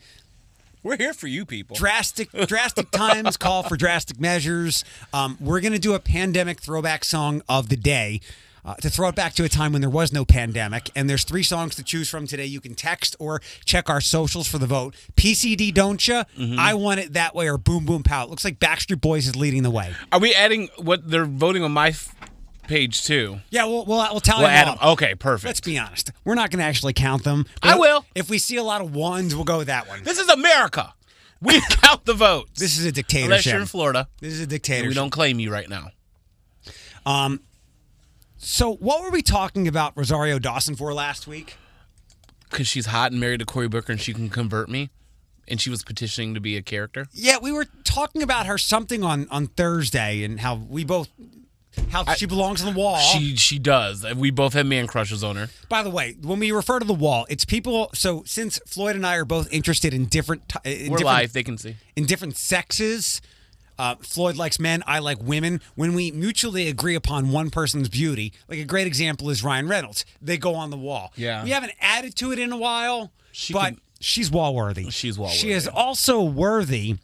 [SPEAKER 2] We're here for you people.
[SPEAKER 1] drastic drastic times call for drastic measures. Um, we're gonna do a pandemic throwback song of the day. Uh, to throw it back to a time when there was no pandemic, and there's three songs to choose from today. You can text or check our socials for the vote. PCD, don't ya? I want it that way, or Boom Boom Pow. It looks like Backstreet Boys is leading the way.
[SPEAKER 2] Are we adding what they're voting on my f- page too?
[SPEAKER 1] Yeah, we'll we'll, we'll tally
[SPEAKER 2] We'll
[SPEAKER 1] them
[SPEAKER 2] add
[SPEAKER 1] up.
[SPEAKER 2] them. Okay, perfect.
[SPEAKER 1] Let's be honest. We're not going to actually count them.
[SPEAKER 2] I will.
[SPEAKER 1] If we see a lot of ones, we'll go with that one.
[SPEAKER 2] This is America. We count the votes.
[SPEAKER 1] This is a
[SPEAKER 2] Unless you're in Florida.
[SPEAKER 1] This is a
[SPEAKER 2] and
[SPEAKER 1] dictatorship.
[SPEAKER 2] We don't claim you right now.
[SPEAKER 1] So, what were we talking about Rosario Dawson for last week?
[SPEAKER 2] Because she's hot and married to Cory Booker and she can convert me. And she was petitioning to be a character.
[SPEAKER 1] Yeah, we were talking about her something on on Thursday and how we both how she belongs on the wall.
[SPEAKER 2] She she does. We both have man crushes on her.
[SPEAKER 1] By the way, when we refer to the wall, it's people. So since Floyd and I are both interested in different, in
[SPEAKER 2] We're
[SPEAKER 1] different
[SPEAKER 2] live. They can see.
[SPEAKER 1] in different sexes. Uh, Floyd likes men, I like women. When we mutually agree upon one person's beauty, like a great example is Ryan Reynolds, they go on the wall.
[SPEAKER 2] Yeah.
[SPEAKER 1] we haven't added to it in a while,
[SPEAKER 2] She
[SPEAKER 1] but
[SPEAKER 2] can-
[SPEAKER 1] she's wall worthy.
[SPEAKER 2] She's wall worthy.
[SPEAKER 1] She is also worthy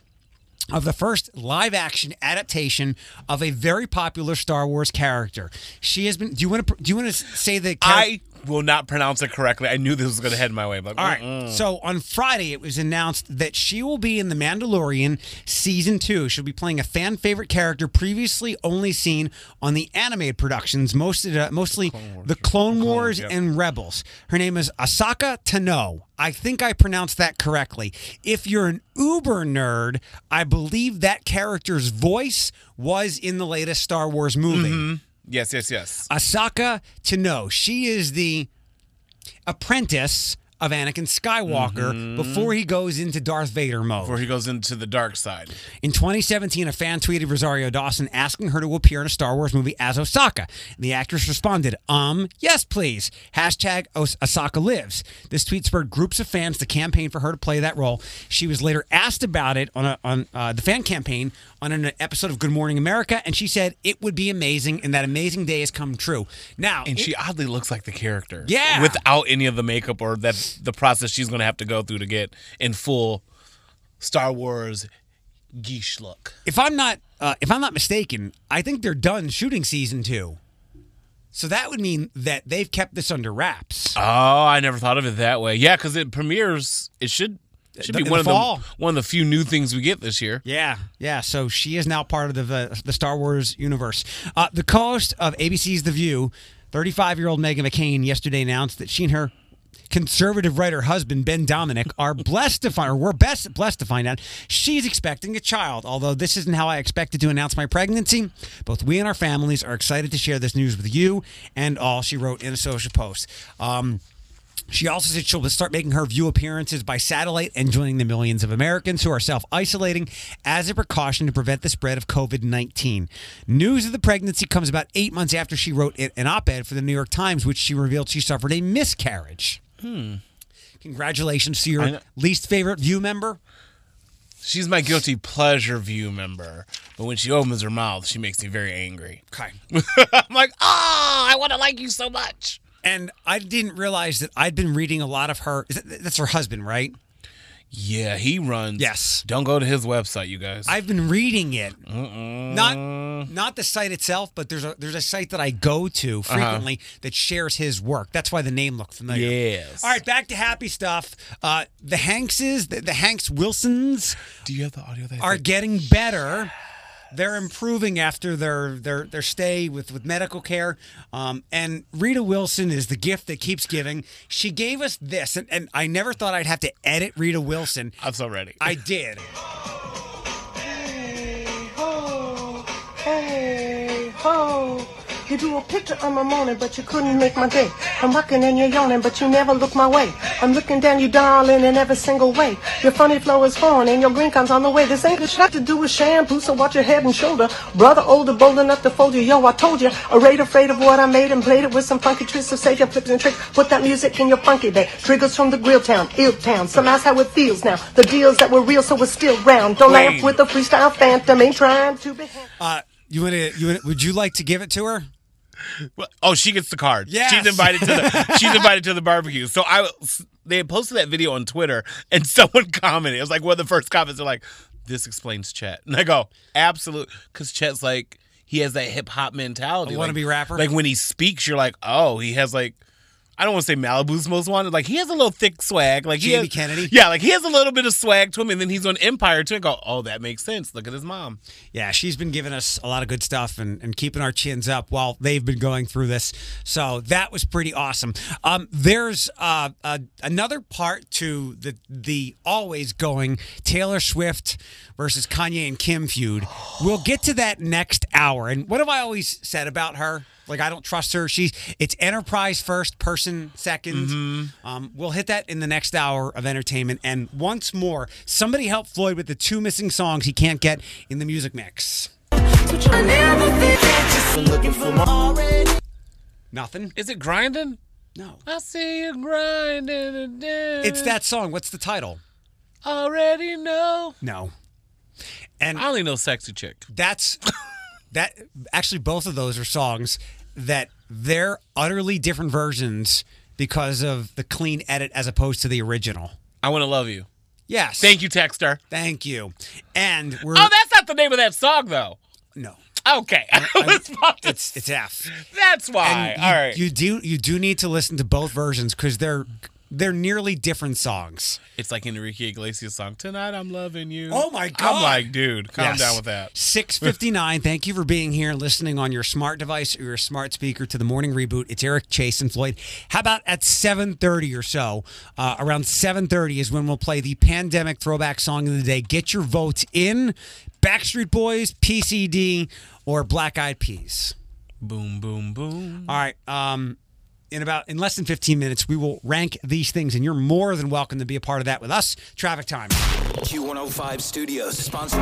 [SPEAKER 1] of the first live action adaptation of a very popular Star Wars character. She has been. Do you want to? Do you want to say the? char-
[SPEAKER 2] I will not pronounce it correctly. I knew this was going to head my way. But
[SPEAKER 1] All right. So on Friday, it was announced that she will be in The Mandalorian season two. She'll be playing a fan favorite character previously only seen on the animated productions, most uh, mostly the Clone Wars and Rebels. Her name is Ahsoka Tano. I think I pronounced that correctly. If you're an Uber nerd, I believe that character's voice was in the latest Star Wars movie.
[SPEAKER 2] Yes, yes, yes.
[SPEAKER 1] Ahsoka Tano. She is the apprentice of Anakin Skywalker before he goes into Darth Vader mode.
[SPEAKER 2] Before he goes into the dark side.
[SPEAKER 1] In 2017, a fan tweeted Rosario Dawson asking her to appear in a Star Wars movie as Osaka. And the actress responded, um, yes, please. Hashtag Os- Osaka lives. This tweet spurred groups of fans to campaign for her to play that role. She was later asked about it on, a, on uh, the fan campaign on an episode of Good Morning America, and she said it would be amazing, and that amazing day has come true. Now,
[SPEAKER 2] And
[SPEAKER 1] it-
[SPEAKER 2] she oddly looks like the character.
[SPEAKER 1] Yeah.
[SPEAKER 2] Without any of the makeup or that the process she's going to have to go through to get in full Star Wars geesh look.
[SPEAKER 1] if I'm not uh, if I'm not mistaken, I think they're done shooting season two. So that would mean that they've kept this under wraps.
[SPEAKER 2] Oh, I never thought of it that way. Yeah, because it premieres. It should it should
[SPEAKER 1] In
[SPEAKER 2] be
[SPEAKER 1] the
[SPEAKER 2] one of
[SPEAKER 1] fall.
[SPEAKER 2] the one of the few new things we get this year.
[SPEAKER 1] Yeah, yeah. So she is now part of the uh, the Star Wars universe. Uh, the co-host of ABC's The View, 35 year old Meghan McCain, yesterday announced that she and her conservative writer husband Ben Domenech are blessed to find, or we're best blessed to find out she's expecting a child. Although this isn't how I expected to announce my pregnancy, both we and our families are excited to share this news with you and all. She wrote in a social post. Um, she also said she'll start making her view appearances by satellite and joining the millions of Americans who are self isolating as a precaution to prevent the spread of COVID 19. News of the pregnancy comes about eight months after she wrote an op ed for the New York Times, which she revealed she suffered a miscarriage. Hmm. Congratulations to your least favorite view member.
[SPEAKER 2] She's my guilty pleasure view member, but when she opens her mouth, she makes me very angry.
[SPEAKER 1] Okay.
[SPEAKER 2] I'm like, ah, I want to like you so much.
[SPEAKER 1] And I didn't realize that I'd been reading a lot of her. That's her husband, right?
[SPEAKER 2] Yeah, he runs.
[SPEAKER 1] Yes.
[SPEAKER 2] Don't go to his website, you guys.
[SPEAKER 1] I've been reading it. Not not the site itself, but there's a there's a site that I go to frequently that shares his work. That's why the name looked familiar.
[SPEAKER 2] Yes.
[SPEAKER 1] All right, back to happy stuff. Uh, the Hankses, the, the Hanks Wilsons
[SPEAKER 2] Do you have the audio? That
[SPEAKER 1] are getting better. They're improving after their their their stay with with medical care. Um, and Rita Wilson is the gift that keeps giving. She gave us this, and, and I never thought I'd have to edit Rita Wilson.
[SPEAKER 2] I'm so ready.
[SPEAKER 1] I did.
[SPEAKER 4] Hey ho, hey ho, You drew a picture of my morning, but you couldn't make my day. I'm rocking and you're yawning, but you never look my way. I'm looking down you, darling, in every single way. Your funny flow is foreign, and your green comes on the way. This ain't got to do with shampoo, so watch your head and shoulder. Brother older, bold enough to fold you. Yo, I told you, arrayed afraid of what I made and played it with some funky tricks of save your flips and tricks. Put that music in your funky day. Triggers from the grill town, ill town. Some that's how it feels now. The deals that were real, so we're still round. Don't
[SPEAKER 2] Wayne.
[SPEAKER 4] laugh with the freestyle phantom, ain't trying to be.
[SPEAKER 1] Uh, you want to? You wanna, would you like to give it to her?
[SPEAKER 2] Well, Oh, she gets the card.
[SPEAKER 1] Yes.
[SPEAKER 2] She's invited to the she's invited to the barbecue. So I they had posted that video on Twitter and someone commented. It was like one of the first comments. They're like, "This explains Chet," and I go, "Absolute," because Chet's like he has that hip hop mentality.
[SPEAKER 1] A
[SPEAKER 2] like,
[SPEAKER 1] be rapper?
[SPEAKER 2] Like when he speaks, you're like, "Oh, he has like." I don't want to say Malibu's most wanted. Like he has a little thick swag. Like he
[SPEAKER 1] Jamie
[SPEAKER 2] has-
[SPEAKER 1] Kennedy?
[SPEAKER 2] Yeah, like he has a little bit of swag to him, and then he's on Empire too. And go, oh, that makes sense. Look at his mom.
[SPEAKER 1] Yeah, she's been giving us a lot of good stuff and, and keeping our chins up while they've been going through this. So that was pretty awesome. Um, there's uh, uh, another part to the the always going Taylor Swift versus Kanye and Kim feud. We'll get to that next hour. And what have I always said about her? Like I don't trust her. She's it's enterprise first, person 2nd Um, we'll hit that in the next hour of entertainment. And once more, somebody help Floyd with the two missing songs he can't get in the music mix. Nothing.
[SPEAKER 2] Is it grinding?
[SPEAKER 1] No.
[SPEAKER 2] I see you grinding.
[SPEAKER 1] It's that song. What's the title?
[SPEAKER 2] already know.
[SPEAKER 1] No. And
[SPEAKER 2] I only know sexy chick.
[SPEAKER 1] that's that actually both of those are songs that they're utterly different versions because of the clean edit as opposed to the original.
[SPEAKER 2] I want to love you.
[SPEAKER 1] Yes.
[SPEAKER 2] Thank you, Texter.
[SPEAKER 1] Thank you. And we're
[SPEAKER 2] Oh, that's not the name of that song, though.
[SPEAKER 1] no.
[SPEAKER 2] Okay, I to
[SPEAKER 1] It's it's F.
[SPEAKER 2] That's why.
[SPEAKER 1] You,
[SPEAKER 2] All right.
[SPEAKER 1] You do you do need to listen to both versions because they're they're nearly different songs.
[SPEAKER 2] it's like Enrique Iglesias' song "Tonight I'm Loving You."
[SPEAKER 1] Oh, my
[SPEAKER 2] I'm
[SPEAKER 1] God.
[SPEAKER 2] like, dude, calm
[SPEAKER 1] Yes.
[SPEAKER 2] down with that.
[SPEAKER 1] 659. Thank you for being here and listening on your smart device or your smart speaker to the morning reboot. It's Eric Chase and Floyd. How about at 7:30 or so? Uh, around 7:30 is when we'll play the pandemic throwback song of the day. Get your votes in Backstreet Boys, PCD, or Black Eyed Peas.
[SPEAKER 2] Boom, boom, boom.
[SPEAKER 1] All right. Um, in about in less than 15 minutes, we will rank these things, and you're more than welcome to be a part of that with us. Traffic time.
[SPEAKER 3] Q105 Studios, sponsored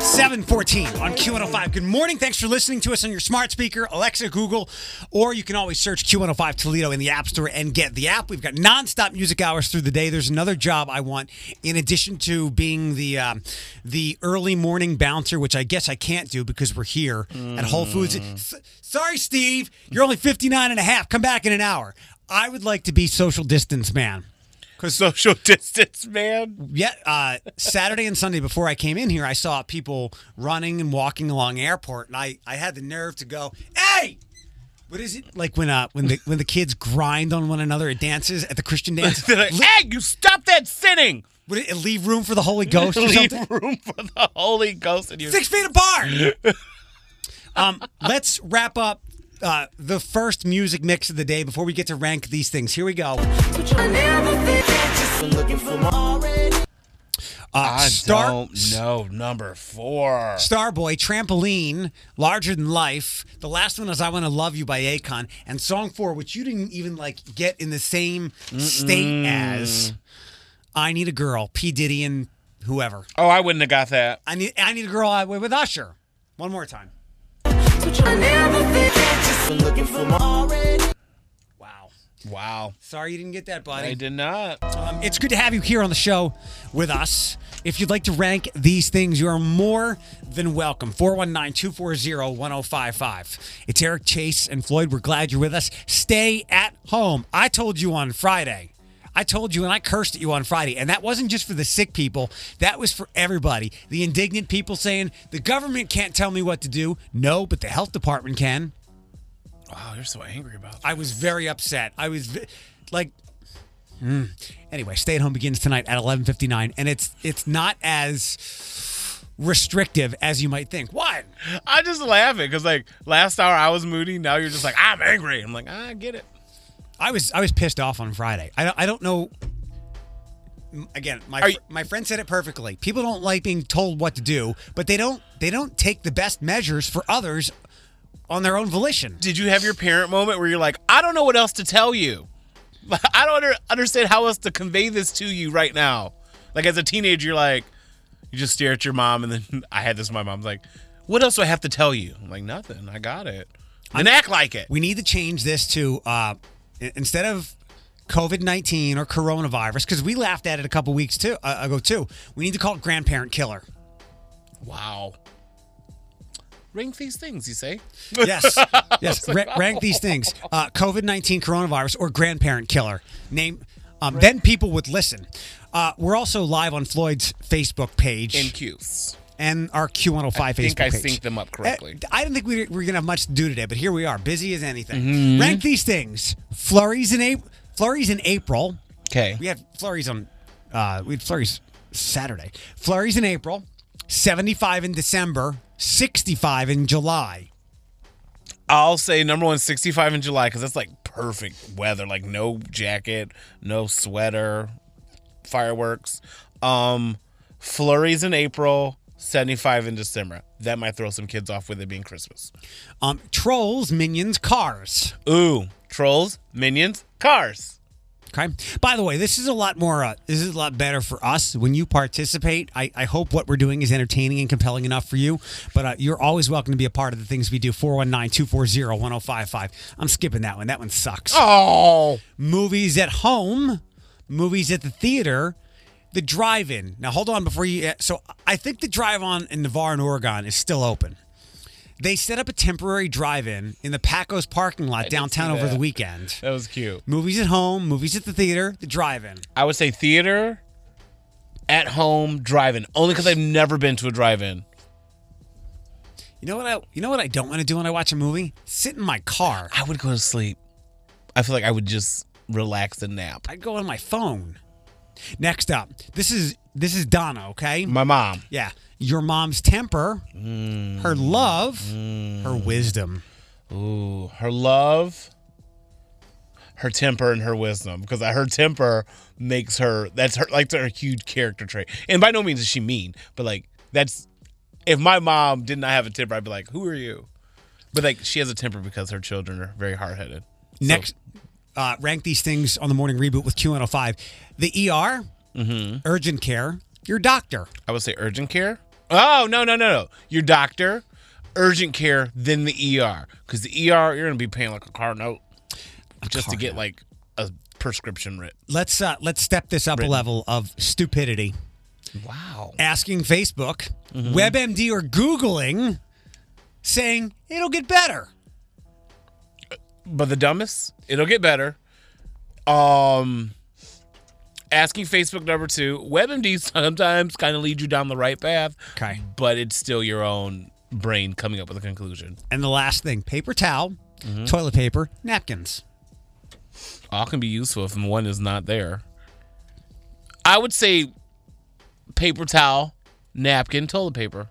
[SPEAKER 1] 714 on Q105. Good morning. Thanks for listening to us on your smart speaker, Alexa, Google, or you can always search Q105 Toledo in the App Store and get the app. We've got nonstop music hours through the day. There's another job I want in addition to being the um, the early morning bouncer, which I guess I can't do because we're here at Whole Foods. S- sorry, Steve. You're only 59 and a half. Come back in an hour. I would like to be social distance man.
[SPEAKER 2] Cause social distance, man.
[SPEAKER 1] Yeah, uh, Saturday and Sunday before I came in here, I saw people running and walking along airport, and I, I had the nerve to go, "Hey, what is it like when uh when the when the kids grind on one another at dances at the Christian dance?
[SPEAKER 2] They're like, hey, you stop that sinning.
[SPEAKER 1] Would it leave room for the Holy Ghost or
[SPEAKER 2] Leave
[SPEAKER 1] something?
[SPEAKER 2] room for the Holy Ghost in you.
[SPEAKER 1] Six feet apart. um, let's wrap up. Uh, the first music mix of the day before we get to rank these things. Here we go. Uh,
[SPEAKER 2] I
[SPEAKER 1] Star-
[SPEAKER 2] don't know. Number four.
[SPEAKER 1] Starboy, Trampoline, Larger Than Life. The last one is I Want to Love You by Akon. And song four, which you didn't even like get in the same state as I Need a Girl, P. Diddy and whoever.
[SPEAKER 2] Oh, I wouldn't have got that.
[SPEAKER 1] I need I Need a Girl I with Usher. One more time. Wow.
[SPEAKER 2] Wow.
[SPEAKER 1] Sorry you didn't get that, buddy.
[SPEAKER 2] I did not.
[SPEAKER 1] Um, it's good to have you here on the show with us. If you'd like to rank these things, you are more than welcome. 419 240 1055. It's Eric Chase and Floyd. We're glad you're with us. Stay at home. I told you on Friday. I told you and I cursed at you on Friday. And that wasn't just for the sick people, that was for everybody. The indignant people saying, the government can't tell me what to do. No, but the health department can.
[SPEAKER 2] Wow, you're so angry about that.
[SPEAKER 1] I was very upset. I was v- like, mm. anyway. Stay at home begins tonight at eleven fifty nine, and it's it's not as restrictive as you might think. What?
[SPEAKER 2] I just laughing because like last hour I was moody. Now you're just like I'm angry. I'm like I get it.
[SPEAKER 1] I was I was pissed off on Friday. I don't, I don't know. Again, my
[SPEAKER 2] you-
[SPEAKER 1] my friend said it perfectly. People don't like being told what to do, but they don't they don't take the best measures for others on their own volition.
[SPEAKER 2] Did you have your parent moment where you're like, I don't know what else to tell you? I don't under, understand how else to convey this to you right now. Like as a teenager, you're like, you just stare at your mom, and then I had this. with My mom's like, "What else do I have to tell you?" I'm like, "Nothing. I got it." And act like it.
[SPEAKER 1] We need to change this to uh, instead of COVID nineteen or coronavirus because we laughed at it a couple weeks too uh, ago too. We need to call it grandparent killer.
[SPEAKER 2] Wow. Rank these things, you say?
[SPEAKER 1] Yes, yes. Ra- rank these things: uh, COVID nineteen, coronavirus, or grandparent killer. Name. Um, then people would listen. Uh, we're also live on Floyd's Facebook page
[SPEAKER 2] In Q's.
[SPEAKER 1] and our Q105
[SPEAKER 2] I
[SPEAKER 1] Facebook
[SPEAKER 2] think I
[SPEAKER 1] page.
[SPEAKER 2] synced them up correctly.
[SPEAKER 1] Uh, I didn't think we were going to have much to do today, but here we are, busy as anything.
[SPEAKER 2] Mm-hmm.
[SPEAKER 1] Rank these things: flurries in April. Flurries in April.
[SPEAKER 2] Okay.
[SPEAKER 1] We had flurries on. Uh, we had flurries Saturday. Flurries in April. Seventy-five in December. Sixty-five in July.
[SPEAKER 2] I'll say number one, 65 in July, because that's like perfect weather. Like no jacket, no sweater, fireworks. Um, flurries in April, 75 in December. That might throw some kids off with it being Christmas.
[SPEAKER 1] Um, trolls, minions, cars.
[SPEAKER 2] Ooh, trolls, minions, cars.
[SPEAKER 1] Okay. By the way, this is a lot more. Uh, this is a lot better for us when you participate. I, I hope what we're doing is entertaining and compelling enough for you. But uh, you're always welcome to be a part of the things we do. 419-240-1055. I'm skipping that one. That one sucks.
[SPEAKER 2] Oh,
[SPEAKER 1] Movies at home, movies at the theater, the drive-in. Now hold on before you. So I think the drive-on in Navarre and Oregon is still open. They set up a temporary drive-in in the Pacos parking lot downtown over the weekend.
[SPEAKER 2] that was cute.
[SPEAKER 1] Movies at home, movies at the theater, the drive-in.
[SPEAKER 2] I would say theater, at home, drive-in. Only because I've never been to a drive-in.
[SPEAKER 1] You know what I you know what I don't want to do when I watch a movie? Sit in my car.
[SPEAKER 2] I would go to sleep. I feel like I would just relax and nap.
[SPEAKER 1] I'd go on my phone. Next up, this is this is Donna, okay?
[SPEAKER 2] My mom.
[SPEAKER 1] Yeah. Your mom's temper,
[SPEAKER 2] Mm.
[SPEAKER 1] her love, her wisdom.
[SPEAKER 2] Ooh, her love, her temper, and her wisdom. Because her temper makes her that's her like her huge character trait. And by no means is she mean, but like that's if my mom did not have a temper, I'd be like, "Who are you?" But like she has a temper because her children are very hard headed.
[SPEAKER 1] Next uh, rank these things on the morning reboot with Q105. The ER,
[SPEAKER 2] Mm-hmm.
[SPEAKER 1] urgent care, your doctor.
[SPEAKER 2] I would say urgent care. Oh no no no no! Your doctor, urgent care, then the ER. Because the ER you're gonna be paying like a car note just to get
[SPEAKER 1] note.
[SPEAKER 2] like a prescription writ.
[SPEAKER 1] Let's uh, let's step this up a level of stupidity.
[SPEAKER 2] Wow.
[SPEAKER 1] Asking Facebook,
[SPEAKER 2] Mm-hmm.
[SPEAKER 1] WebMD, or Googling, saying it'll get better.
[SPEAKER 2] but the dumbest it'll get better um asking facebook number two webmd sometimes kind of lead you down the right path
[SPEAKER 1] Okay.
[SPEAKER 2] but it's still your own brain coming up with a conclusion
[SPEAKER 1] And the last thing paper towel,
[SPEAKER 2] Mm-hmm.
[SPEAKER 1] toilet paper, napkins.
[SPEAKER 2] all can be useful if one is not there i would say paper towel napkin toilet paper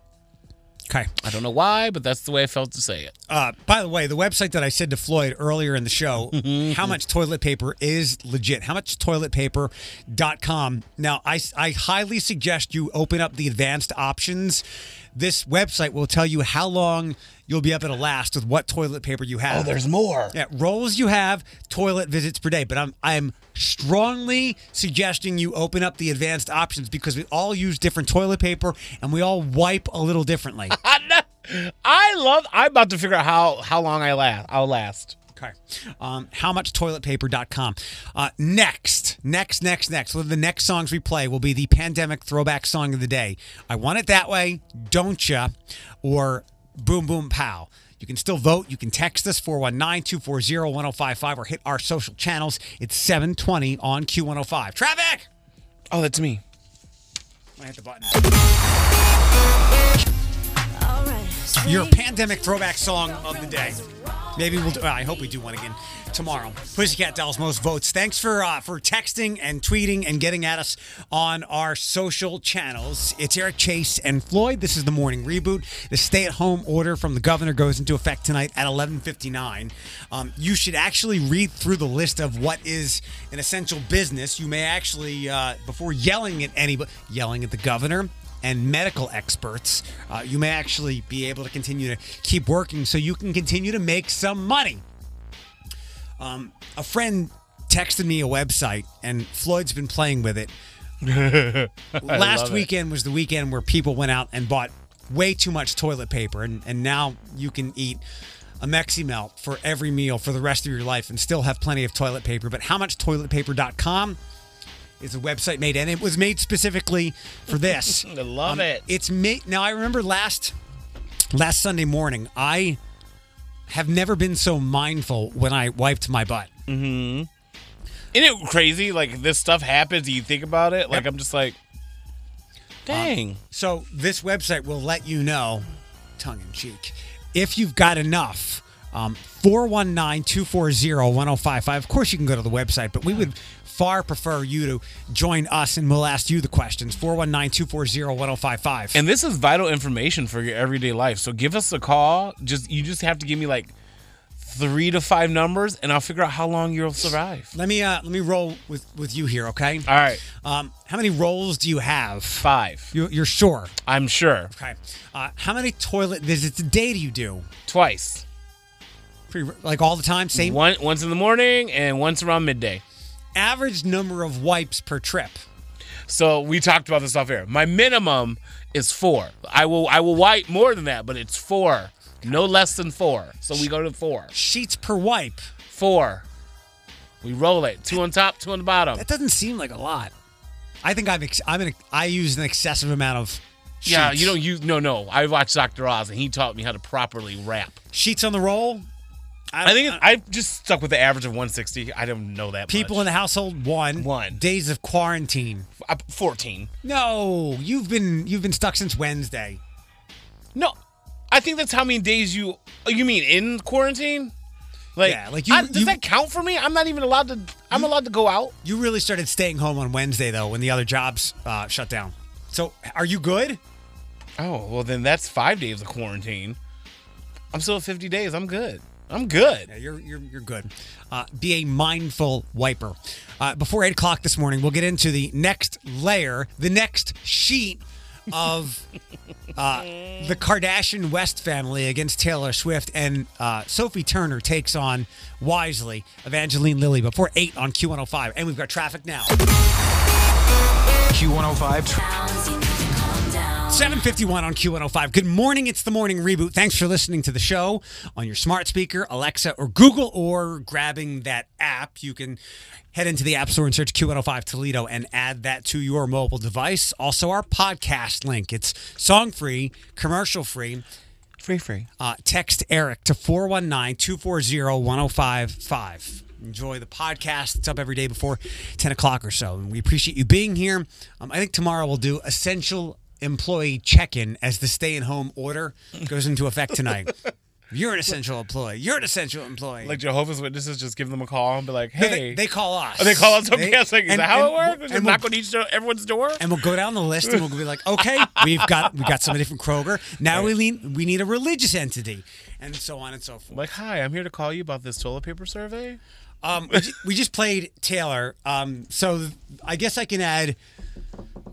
[SPEAKER 1] Okay.
[SPEAKER 2] i don't know why but that's the way i felt to say it
[SPEAKER 1] Uh, by the way, the website that I said to Floyd earlier in the show, how much toilet paper is legit. How much toiletpaper.com. Now, I, I highly suggest you open up the advanced options. This website will tell you how long you'll be able to last with what toilet paper you have.
[SPEAKER 2] Oh, there's more
[SPEAKER 1] Yeah, rolls you have, toilet visits per day. But I'm I'm strongly suggesting you open up the advanced options because we all use different toilet paper and we all wipe a little differently.
[SPEAKER 2] i love i'm about to figure out how how long i last i'll last
[SPEAKER 1] Okay. Um, how much toiletpaper.com. Uh, next, next, next, next. One of the next songs we play will be the pandemic throwback song of the day. I want it that way, don't ya? Or Boom Boom Pow. You can still vote. You can text us 419 240 1055 or hit our social channels. It's 720 on Q105. Traffic!
[SPEAKER 2] oh that's me
[SPEAKER 1] I hit the button. Your pandemic throwback song of the day. Maybe we'll do. well, I hope we do one again tomorrow. Pussycat Dolls most votes. Thanks for uh, for texting and tweeting and getting at us on our social channels. It's Eric Chase and Floyd. This is the morning reboot. The stay-at-home order from the governor goes into effect tonight at 11:59. Um, you should actually read through the list of what is an essential business. You may actually, uh, before yelling at anybody, yelling at the governor and medical experts, uh, you may actually be able to continue to keep working so you can continue to make some money. Um, a friend texted me a website, and Floyd's been playing with it. Last
[SPEAKER 2] love it.
[SPEAKER 1] weekend was the weekend where people went out and bought way too much toilet paper, and, and now you can eat a Mexi Melt for every meal for the rest of your life and still have plenty of toilet paper. But howmuchtoiletpaper.com is a website made, and it was made specifically for this.
[SPEAKER 2] I love um, it.
[SPEAKER 1] It's made now. I remember last last Sunday morning. I have never been so mindful when I wiped my butt. Mm-hmm.
[SPEAKER 2] Isn't it crazy? Like this stuff happens, you think about it. Like
[SPEAKER 1] Yep.
[SPEAKER 2] I'm just like, um, dang.
[SPEAKER 1] So this website will let you know, tongue in cheek, if you've got enough. Um, 419-240-1055. Of course you can go to the website, but we would far prefer you to join us and we'll ask you the questions. 419-240-1055.
[SPEAKER 2] And this is vital information for your everyday life. So give us a call. Just you just have to give me like three to five numbers, and I'll figure out how long you'll survive.
[SPEAKER 1] let me uh, let me roll with, with you here, okay?
[SPEAKER 2] All right,
[SPEAKER 1] Um, how many rolls do you have?
[SPEAKER 2] five.
[SPEAKER 1] You, you're sure?
[SPEAKER 2] I'm sure
[SPEAKER 1] Okay. Uh, how many toilet visits a day do you do?
[SPEAKER 2] twice.
[SPEAKER 1] Pretty, like all the time? Same
[SPEAKER 2] One once in the morning and once around midday.
[SPEAKER 1] Average number of wipes per trip.
[SPEAKER 2] So we talked about this off air. My minimum is four. I will I will wipe more than that, but it's four. No less than four. So we go to four.
[SPEAKER 1] Sheets per wipe.
[SPEAKER 2] Four. We roll it. Two on top, two on the bottom.
[SPEAKER 1] That doesn't seem like a lot. I think I've ex- I'm an, I use an excessive amount of sheets.
[SPEAKER 2] Yeah, you don't use no no. I watched Dr. Oz and he taught me how to properly wrap.
[SPEAKER 1] sheets on the roll.
[SPEAKER 2] I think it, I just stuck with the average of 160. I don't know that
[SPEAKER 1] people in the household one
[SPEAKER 2] One.
[SPEAKER 1] days of quarantine.
[SPEAKER 2] Uh, 14.
[SPEAKER 1] No, you've been you've been stuck since Wednesday.
[SPEAKER 2] No, I think that's how many days you. oh, You mean in quarantine? Like,
[SPEAKER 1] Yeah, like you-
[SPEAKER 2] I- does
[SPEAKER 1] you-
[SPEAKER 2] that count for me? I'm not even allowed to. I'm allowed to go out.
[SPEAKER 1] You really started staying home on Wednesday though, when the other jobs uh, shut down. So, are you good?
[SPEAKER 2] Oh well, then that's five days of quarantine. I'm still at 50 days. I'm good. I'm good.
[SPEAKER 1] Yeah, you're you're you're good. Uh, be a mindful wiper. Uh, before eight o'clock this morning, we'll get into the next layer, the next sheet of uh, the Kardashian West family against Taylor Swift, and uh, Sophie Turner takes on wisely Evangeline Lilly before eight on Q105, and we've got traffic now.
[SPEAKER 3] Q105.
[SPEAKER 1] 751 on Q105. Good morning. It's the morning reboot. Thanks for listening to the show on your smart speaker, Alexa, or Google, or grabbing that app. You can head into the App Store and search Q105 Toledo and add that to your mobile device. Also, our podcast link. It's song free, commercial free.
[SPEAKER 2] Free, free.
[SPEAKER 1] Uh, text Eric to 419 240 1055. Enjoy the podcast. It's up every day before 10 o'clock or so. And we appreciate you being here. Um, I think tomorrow we'll do essential employee check in as the stay at home order goes into effect tonight. You're an essential employee. You're an essential employee.
[SPEAKER 2] Like Jehovah's Witnesses, just give them a call and be like, "Hey."
[SPEAKER 1] they, they call us.
[SPEAKER 2] Oh, they call us. Okay,
[SPEAKER 1] They-
[SPEAKER 2] like, is
[SPEAKER 1] and-
[SPEAKER 2] that how
[SPEAKER 1] and-
[SPEAKER 2] it works? Just
[SPEAKER 1] And we'll,
[SPEAKER 2] knock on each door, everyone's door.
[SPEAKER 1] and we'll go down the list and we'll be like, okay, we've got we got somebody from Kroger. Now we need we need a religious entity, and so on and so forth.
[SPEAKER 2] like, hi, I'm here to call you about this toilet paper survey.
[SPEAKER 1] Um, we, ju- we just played Taylor. Um, so I guess I can add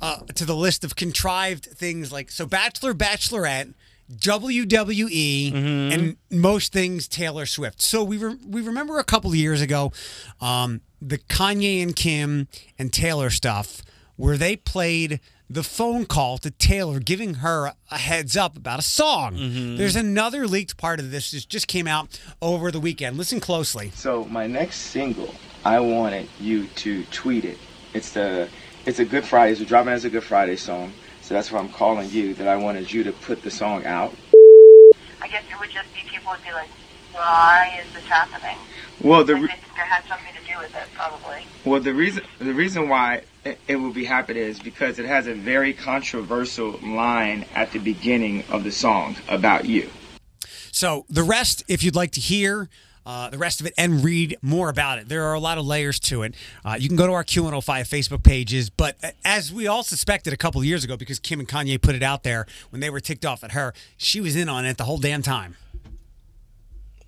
[SPEAKER 1] uh, to the list of contrived things like so Bachelor, Bachelorette, WWE, and most things Taylor Swift. So we re- we remember a couple of years ago, um, the Kanye and Kim and Taylor stuff where they played the phone call to Taylor giving her a heads up about a song. There's another leaked part of this that just came out over the weekend. Listen closely.
[SPEAKER 5] So my next single, I wanted you to tweet it. It's the it's a Good Friday. We're dropping it as a Good Friday song. So that's why I'm calling you. That I wanted you to put the song out.
[SPEAKER 6] I guess it would just be people would be like, why is this happening?
[SPEAKER 5] Well, the
[SPEAKER 6] Like
[SPEAKER 5] re-
[SPEAKER 6] it, it had something to do with it, probably.
[SPEAKER 5] well the reason the reason why it, it will be happening is because it has a very controversial line at the beginning of the song about you.
[SPEAKER 1] So the rest, if you'd like to hear uh, the rest of it and read more about it, there are a lot of layers to it. Uh, you can go to our Q105 Facebook pages. But as we all suspected a couple of years ago, because Kim and Kanye put it out there when they were ticked off at her, she was in on it the whole damn time.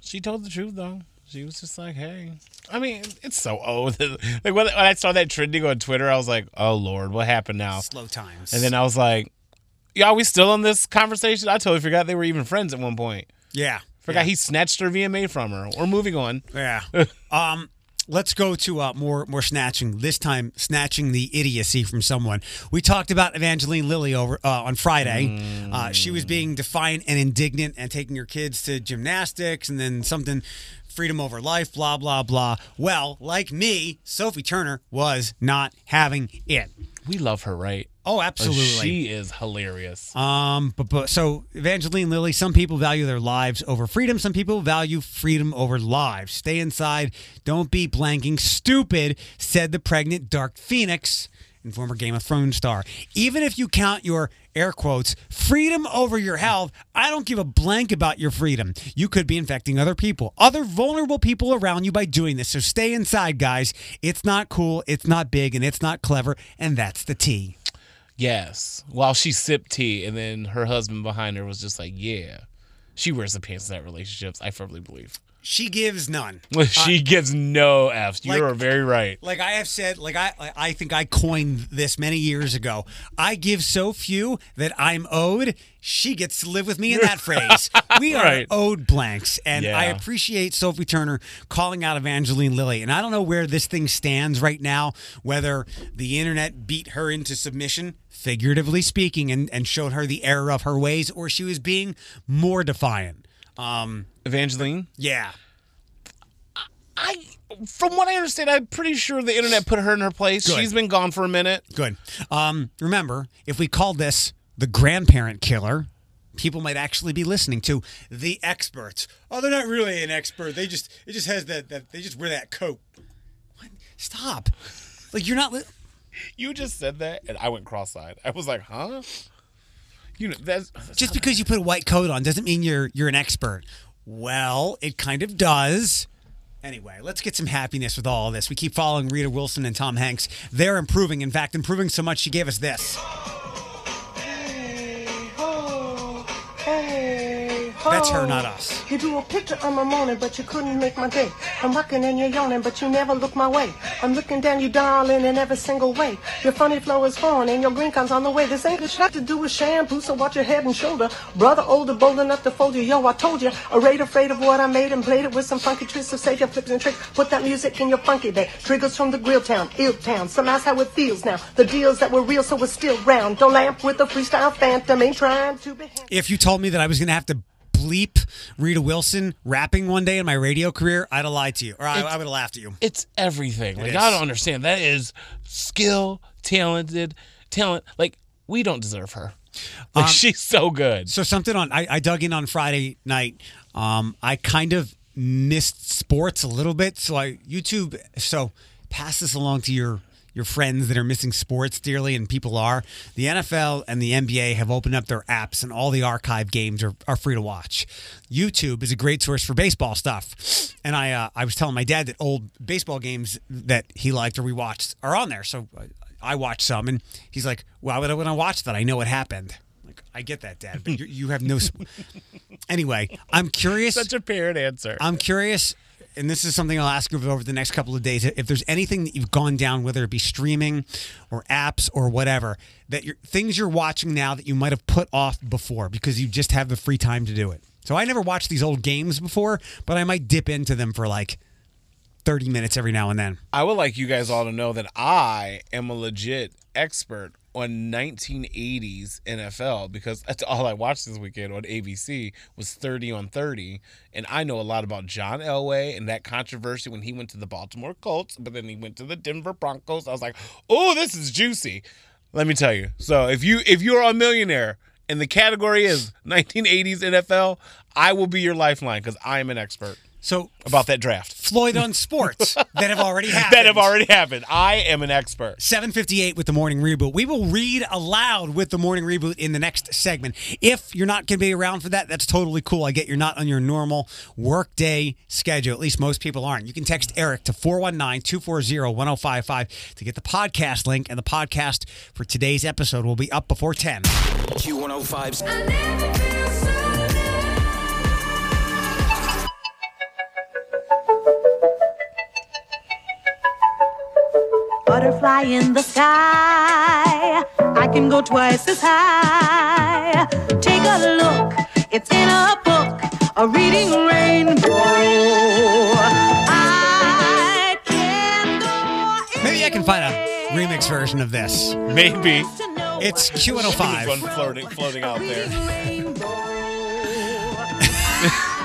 [SPEAKER 2] She told the truth though. She was just like, "Hey." I mean, it's so old. like when, when I saw that trending on Twitter, I was like, "Oh Lord, what happened now?"
[SPEAKER 1] Slow times.
[SPEAKER 2] And then I was like, Y'all, we still in this conversation? I totally forgot they were even friends at one point.
[SPEAKER 1] Yeah.
[SPEAKER 2] Forgot
[SPEAKER 1] yeah.
[SPEAKER 2] he snatched her VMA from her. We're moving on.
[SPEAKER 1] Yeah. um, let's go to uh, more more snatching. This time, snatching the idiocy from someone. We talked about Evangeline Lilly over uh, on Friday. Uh, she was being defiant and indignant and taking her kids to gymnastics, and then something. Freedom over life, blah, blah, blah. Well, like me, Sophie Turner was not having it.
[SPEAKER 2] We love her, right?
[SPEAKER 1] Oh, absolutely.
[SPEAKER 2] She is hilarious.
[SPEAKER 1] Um, but, but so Evangeline Lilly, some people value their lives over freedom. Some people value freedom over lives. Stay inside. Don't be blanking stupid, said the pregnant Dark Phoenix and former Game of Thrones star. Even if you count your air quotes freedom over your health, I don't give a blank about your freedom. You could be infecting other people, other vulnerable people around you by doing this. So stay inside, guys. It's not cool, it's not big, and it's not clever, and that's the T.
[SPEAKER 2] Yes. While she sipped tea, and then her husband behind her was just like, "Yeah." She wears the pants in that relationships. I firmly believe.
[SPEAKER 1] She gives none.
[SPEAKER 2] she gives no f's. You
[SPEAKER 1] like-
[SPEAKER 2] are very right.
[SPEAKER 1] Like I have said, like I I think I coined this many years ago. I give so few that I'm owed. She gets to live with me in that phrase. We are
[SPEAKER 2] Right.
[SPEAKER 1] owed blanks, and I appreciate Sophie Turner calling out Evangeline Lilly. And I don't know where this thing stands right now. Whether the internet beat her into submission, figuratively speaking, and and showed her the error of her ways, or she was being more defiant. Um,
[SPEAKER 2] Evangeline,
[SPEAKER 1] yeah.
[SPEAKER 2] I from what I understand, I'm pretty sure the internet put her in her place.
[SPEAKER 1] Good.
[SPEAKER 2] She's been gone for a minute.
[SPEAKER 1] Good. Um, remember, if we called this the grandparent killer, people might actually be listening to the experts. Oh, they're not really an expert. They just it just has that that they just wear that coat. What? Stop. Like you're not. Li-
[SPEAKER 2] You just said that, and I went cross-eyed. I was like, "Huh?" You know, that's
[SPEAKER 1] just because you put a white coat on doesn't mean you're you're an expert. Well, it kind of does. Anyway, let's get some happiness with all this. We keep following Rita Wilson and Tom Hanks. They're improving. In fact, improving so much she gave us this. That's her, oh. not us.
[SPEAKER 4] You drew a picture of my morning, but you couldn't make my day. I'm rocking and you're yawning, but you never look my way. I'm looking down you, darling, in every single way. Your funny flow is foreign and your green comes on the way. This ain't a got to do with shampoo, so watch your head and shoulder. Brother older, bold enough to fold you. Yo, I told you, arrayed afraid of what I made and played it with some funky twists of savior flips and tricks. Put that music in your funky day. Triggers from the grill town, ill town. Some ask how it feels now. The deals that were real, so we're still round. Don't lamp with the freestyle phantom. Ain't trying to be.
[SPEAKER 1] if you told me that I was going to have to bleep Rita Wilson rapping one day in my radio career, I'd have lied to you, or I, I would have laughed at you.
[SPEAKER 2] it's everything. Like
[SPEAKER 1] is.
[SPEAKER 2] I don't understand. That is skill, talented, talent. Like we don't deserve her. Like she's so good.
[SPEAKER 1] So something on I, I dug in on Friday night. Um, I kind of missed sports a little bit, so I YouTube. So pass this along to your your friends that are missing sports dearly, and people are. The NFL and the NBA have opened up their apps, and all the archive games are, are free to watch. YouTube is a great source for baseball stuff, and I uh, I was telling my dad that old baseball games that he liked or we watched are on there. So I, watched some, and he's like, "Well, when I, when I watch that, I know what happened." Like, I get that, Dad, but you, you have no. Sp- anyway, I'm curious.
[SPEAKER 2] Such a parent answer.
[SPEAKER 1] I'm curious, and this is something I'll ask you over the next couple of days. If there's anything that you've gone down, whether it be streaming or apps or whatever, that you're things you're watching now that you might have put off before because you just have the free time to do it. So I never watched these old games before, but I might dip into them for like 30 minutes every now and then.
[SPEAKER 2] I would like you guys all to know that I am a legit expert on 1980s NFL because that's all I watched this weekend on ABC was 30 on 30 and I know a lot about John Elway and that controversy when he went to the Baltimore Colts but then he went to the Denver Broncos. I was like oh this is juicy. Let me tell you. So if you if you're a millionaire and the category is 1980s NFL I will be your lifeline because I am an expert
[SPEAKER 1] So
[SPEAKER 2] about that draft
[SPEAKER 1] Floyd on sports that have already happened.
[SPEAKER 2] that have already happened I am an expert
[SPEAKER 1] 758 with the morning reboot. We will read aloud with the morning reboot in the next segment. If you're not going to be around for that, that's totally cool. I get you're not on your normal workday schedule. At least most people aren't. You can text Eric to 419 240 1055 to get the podcast link, and the podcast for today's episode will be up before 10.
[SPEAKER 3] Q105's
[SPEAKER 7] Butterfly in the sky. I make him go twice as high. Take a look, it's in a book, a reading rainbow. I can go
[SPEAKER 1] Maybe I can find a remix version of this.
[SPEAKER 2] Maybe.
[SPEAKER 1] It's
[SPEAKER 2] There's one
[SPEAKER 1] Q105.
[SPEAKER 2] floating, floating out there.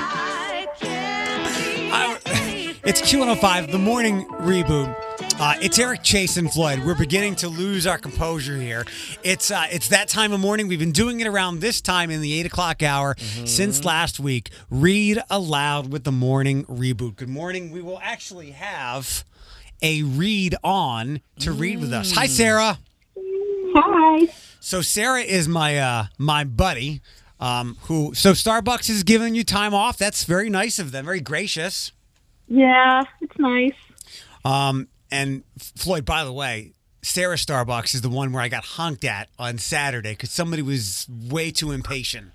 [SPEAKER 1] I- It's Q105, the morning reboot. Uh, it's Eric Chase and Floyd. We're beginning to lose our composure here. It's uh, it's that time of morning. We've been doing it around this time in the eight o'clock hour since last week. Read aloud with the morning reboot. Good morning. We will actually have a read on to read with us. Hi, Sarah.
[SPEAKER 8] Hi.
[SPEAKER 1] So Sarah is my uh, my buddy. Um, who? So Starbucks is giving you time off. That's very nice of them. Very gracious.
[SPEAKER 8] Yeah, it's nice.
[SPEAKER 1] Um, and Floyd, by the way, Sarah Starbucks is the one where I got honked at on Saturday because somebody was way too impatient.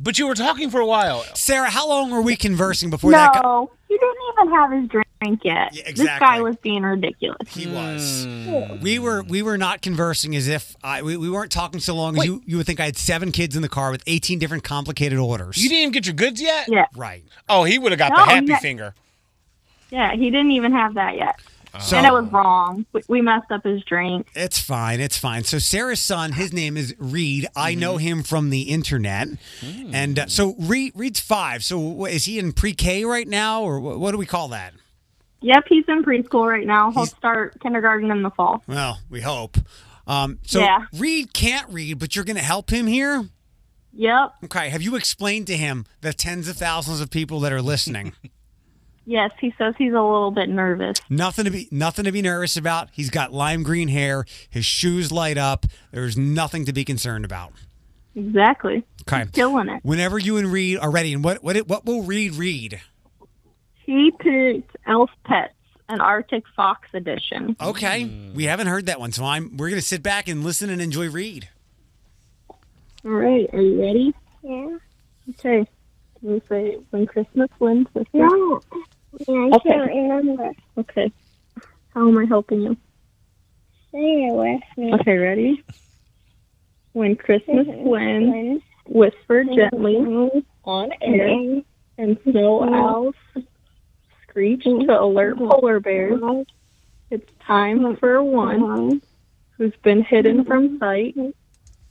[SPEAKER 2] But you were talking for a while.
[SPEAKER 1] Sarah, how long were we conversing before that? Got-
[SPEAKER 8] No, he didn't even have his drink yet.
[SPEAKER 1] Yeah,
[SPEAKER 8] This guy was being ridiculous.
[SPEAKER 1] he was. Hmm. We were we were not conversing as if I we, we weren't talking so long as you you would think I had seven kids in the car with eighteen different complicated orders.
[SPEAKER 2] You didn't even get your goods yet?
[SPEAKER 8] Yeah,
[SPEAKER 1] right.
[SPEAKER 2] Oh, he would have got
[SPEAKER 8] No,
[SPEAKER 2] the happy
[SPEAKER 8] yeah.
[SPEAKER 2] finger.
[SPEAKER 8] yeah, he didn't even have that yet.
[SPEAKER 1] So
[SPEAKER 8] and it was wrong. We, messed up his drink.
[SPEAKER 1] It's fine. It's fine. So Sarah's son, his name is Reed. I know him from the internet, and uh, so Reed Reed's five. So is he in pre-K right now, or what, what do we call that?
[SPEAKER 8] Yep, he's in preschool right now. He'll
[SPEAKER 1] He's-
[SPEAKER 8] start kindergarten in the fall.
[SPEAKER 1] Well, we hope. Um, so
[SPEAKER 8] Yeah.
[SPEAKER 1] Reed can't read, but you're going to help him here.
[SPEAKER 8] Yep.
[SPEAKER 1] Okay. Have you explained to him the tens of thousands of people that are listening?
[SPEAKER 8] Yes, he says he's a little bit nervous.
[SPEAKER 1] nothing to be nothing to be nervous about. He's got lime green hair. His shoes light up. There's nothing to be concerned about.
[SPEAKER 8] Exactly.
[SPEAKER 1] Okay.
[SPEAKER 8] Killing it.
[SPEAKER 1] Whenever you and Reed are ready, and what what what will Reed read?
[SPEAKER 8] He picked Elf Pets, an Arctic Fox edition.
[SPEAKER 1] Okay, we haven't heard that one, so I'm we're gonna sit back and listen and enjoy Reed.
[SPEAKER 8] All right, are you ready? Yeah. Okay. Can you say when Christmas wins? No. Yeah, I okay. can't remember. Okay. How am I helping you? Say it with me. Okay, ready? When Christmas mhm. wins, whisper gently on air, and snow mm-hmm. owls screech to mm-hmm. alert mm-hmm. polar bears. It's time for one who's been hidden from sight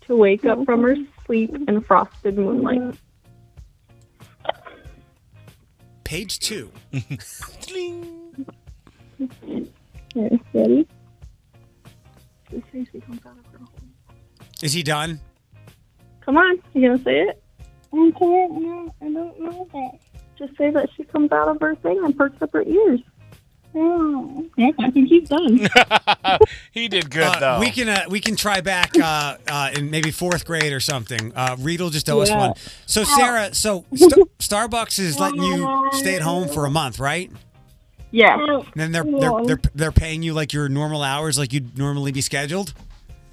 [SPEAKER 8] to wake up from her sleep in frosted moonlight.
[SPEAKER 1] Page two.
[SPEAKER 8] Okay, ready? Just say she comes out of her hole.
[SPEAKER 1] Is he done?
[SPEAKER 8] Come on, you gonna say it? I can't know. I don't know that. Just say that she comes out of her thing and perks up her ears. Oh, yeah, I think he's done.
[SPEAKER 2] he did good
[SPEAKER 1] Uh,
[SPEAKER 2] though.
[SPEAKER 1] we can uh, we can try back uh, uh, in maybe fourth grade or something. Uh, Reed will just owe us one. So Sarah, so St- Starbucks is letting you stay at home for a month, right?
[SPEAKER 8] yeah,
[SPEAKER 1] And then they're they're they're, they're paying you like your normal hours, like you'd normally be scheduled.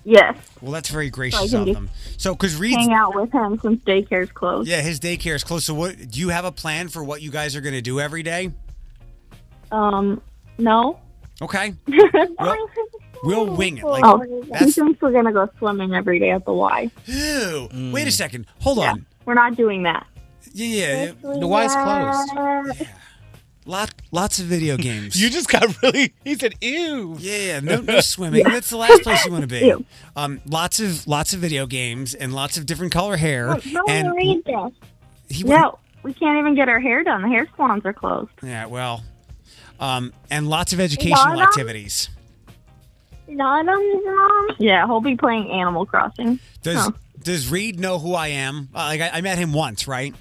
[SPEAKER 8] yes.
[SPEAKER 1] Well, that's very gracious
[SPEAKER 8] can
[SPEAKER 1] of them. So, because Reed's
[SPEAKER 8] Hang out with him since daycare's closed.
[SPEAKER 1] yeah, his daycare is closed. So, what do you have a plan for what you guys are going to do every day?
[SPEAKER 8] Um, no.
[SPEAKER 1] Okay, we'll, we'll wing it. Like
[SPEAKER 8] Oh, he
[SPEAKER 1] that's
[SPEAKER 8] thinks we're gonna go swimming every day at the Y.
[SPEAKER 1] ew. Wait a second. Hold on.
[SPEAKER 8] We're not doing that.
[SPEAKER 1] Yeah, yeah. yeah.
[SPEAKER 2] the Y's closed.
[SPEAKER 1] Lot, lots of video games.
[SPEAKER 2] You just got really. He said, "Ew."
[SPEAKER 1] Yeah, yeah, no, no swimming. That's the last place you want to be.
[SPEAKER 8] Ew.
[SPEAKER 1] Um, lots of lots of video games and lots of different color hair.
[SPEAKER 8] No,
[SPEAKER 1] and
[SPEAKER 8] read this.
[SPEAKER 1] he
[SPEAKER 8] No, we can't even get our hair done. The hair salons are closed.
[SPEAKER 1] Yeah, well, um, and lots of educational
[SPEAKER 8] Donna?
[SPEAKER 1] activities.
[SPEAKER 8] Yeah, he'll be playing Animal Crossing.
[SPEAKER 1] Does
[SPEAKER 8] Huh.
[SPEAKER 1] Does Reed know who I am? Uh, like I, I met him once, right?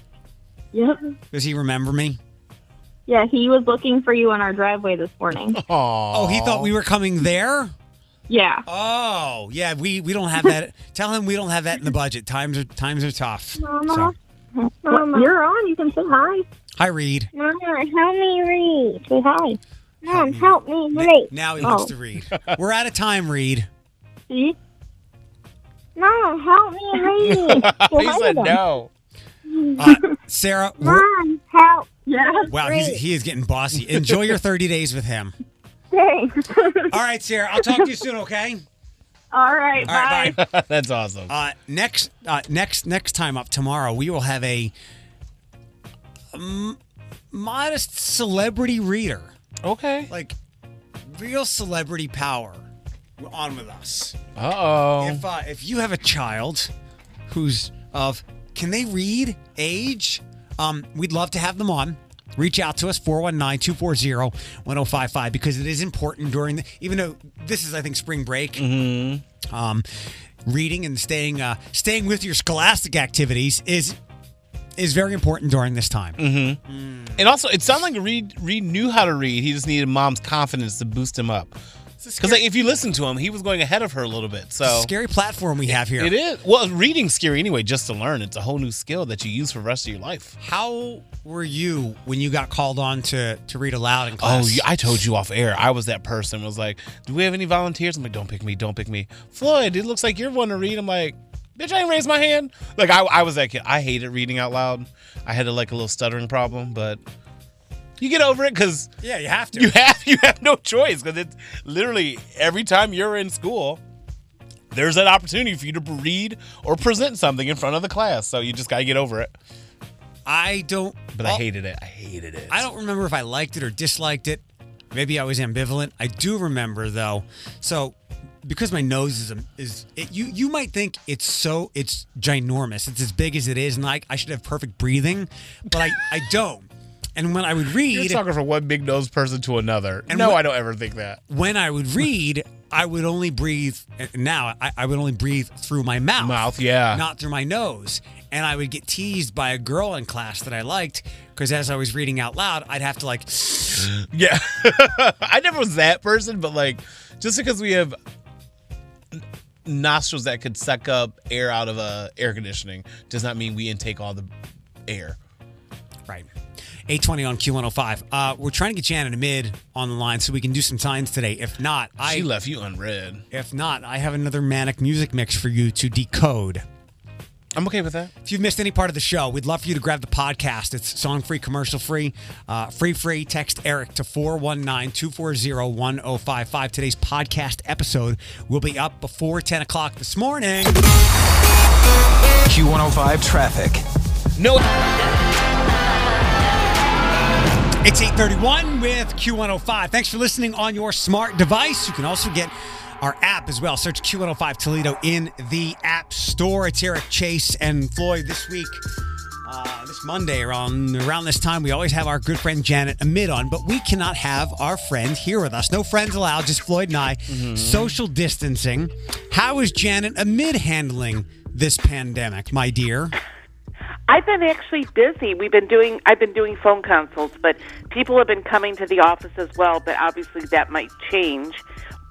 [SPEAKER 8] Yep.
[SPEAKER 1] Does he remember me?
[SPEAKER 8] Yeah, he was looking for you in our driveway this morning.
[SPEAKER 1] Oh, he thought we were coming there.
[SPEAKER 8] Yeah.
[SPEAKER 1] Oh, yeah. We we don't have that. Tell him we don't have that in the budget. Times are times are tough.
[SPEAKER 8] Mama. Well, you're on. You can say hi.
[SPEAKER 1] Hi, Reed.
[SPEAKER 8] Mama, help me read. Say hi.
[SPEAKER 1] Mom,
[SPEAKER 8] help me
[SPEAKER 1] read. Now he wants
[SPEAKER 8] Oh.
[SPEAKER 1] to read. We're out of time, Reed.
[SPEAKER 8] See? Mom, help me read.
[SPEAKER 2] he said no.
[SPEAKER 1] Uh, Sarah,
[SPEAKER 8] Mom, help. Yeah.
[SPEAKER 1] wow, he's, he is getting bossy. Enjoy your 30 days with him.
[SPEAKER 8] Thanks.
[SPEAKER 1] All right, Sarah. I'll talk to you soon, okay?
[SPEAKER 8] All right.
[SPEAKER 1] All right,
[SPEAKER 8] bye.
[SPEAKER 1] bye.
[SPEAKER 2] That's awesome.
[SPEAKER 1] Uh, next, uh, next, next time up tomorrow, we will have a modest celebrity reader,
[SPEAKER 2] okay.
[SPEAKER 1] like real celebrity power, on with us.
[SPEAKER 2] Uh oh.
[SPEAKER 1] If uh, if you have a child who's of can they read age? Um, we'd love to have them on. Reach out to us 419-240-1055 because it is important during the even though this is I think spring break. Um, reading and staying uh, staying with your scholastic activities is is very important during this time.
[SPEAKER 2] mm-hmm And also, it sounded like Reed Reed knew how to read. He just needed mom's confidence to boost him up. Because like, if you listen to him, he was going ahead of her a little bit. So
[SPEAKER 1] Scary platform we have here.
[SPEAKER 2] it is. Well, reading's scary anyway, just to learn. It's a whole new skill that you use for the rest of your life.
[SPEAKER 1] How were you when you got called on to to read aloud in
[SPEAKER 2] Oh,
[SPEAKER 1] class?
[SPEAKER 2] yeah, I told you off air. I was that person. Was like, do we have any volunteers? I'm like, don't pick me, don't pick me. Floyd, it looks like you're one to read. I'm like, bitch, I ain't raised my hand. Like I, I was that kid. I hated reading out loud. I had a, like a little stuttering problem, but you get over it because
[SPEAKER 1] yeah, you have to.
[SPEAKER 2] you have you have no choice because it's literally every time you're in school. There's an opportunity for you to read or present something in front of the class, so you just gotta get over it.
[SPEAKER 1] I don't.
[SPEAKER 2] But I hated it. I hated it.
[SPEAKER 1] I don't remember if I liked it or disliked it. Maybe I was ambivalent. I do remember though. So because my nose is a, is it, you you might think it's so it's ginormous. It's as big as it is, and like I should have perfect breathing, but I I don't. And when I would read, You're
[SPEAKER 2] talking from one big nosed person to another.
[SPEAKER 1] And
[SPEAKER 2] no,
[SPEAKER 1] what-
[SPEAKER 2] I don't ever think that.
[SPEAKER 1] when I would read, I would only breathe. Now I, I would only breathe through my mouth,
[SPEAKER 2] Mouth, yeah.
[SPEAKER 1] not through my nose. And I would get teased by a girl in class that I liked because as I was reading out loud, I'd have to like
[SPEAKER 2] Yeah. I never was that person, but like, just because we have nostrils that could suck up air out of uh, air conditioning does not mean we intake all the air.
[SPEAKER 1] Right. 820 on Q105. Uh, we're trying to get Janet Amid on the line so we can do some signs today. If not, I
[SPEAKER 2] she left you unread.
[SPEAKER 1] if not, I have another manic music mix for you to decode.
[SPEAKER 2] I'm okay with that.
[SPEAKER 1] If you've missed any part of the show, we'd love for you to grab the podcast. It's song free, commercial free, uh, free, free. Text Eric to 419 240 1055. Today's podcast episode will be up before 10 o'clock this morning.
[SPEAKER 3] Q105 traffic.
[SPEAKER 2] No.
[SPEAKER 1] It's 831 with Q105. Thanks for listening on your smart device. You can also get our app as well. Search Q105 Toledo in the App Store. It's Eric Chase and Floyd this week. Uh, this Monday around around this time, we always have our good friend Janet Amid on, but we cannot have our friend here with us. No friends allowed, just Floyd and I. Social distancing. How is Janet Amid handling this pandemic, my dear?
[SPEAKER 9] I've been actually busy. We've been doing I've been doing phone consults, but people have been coming to the office as well. But obviously that might change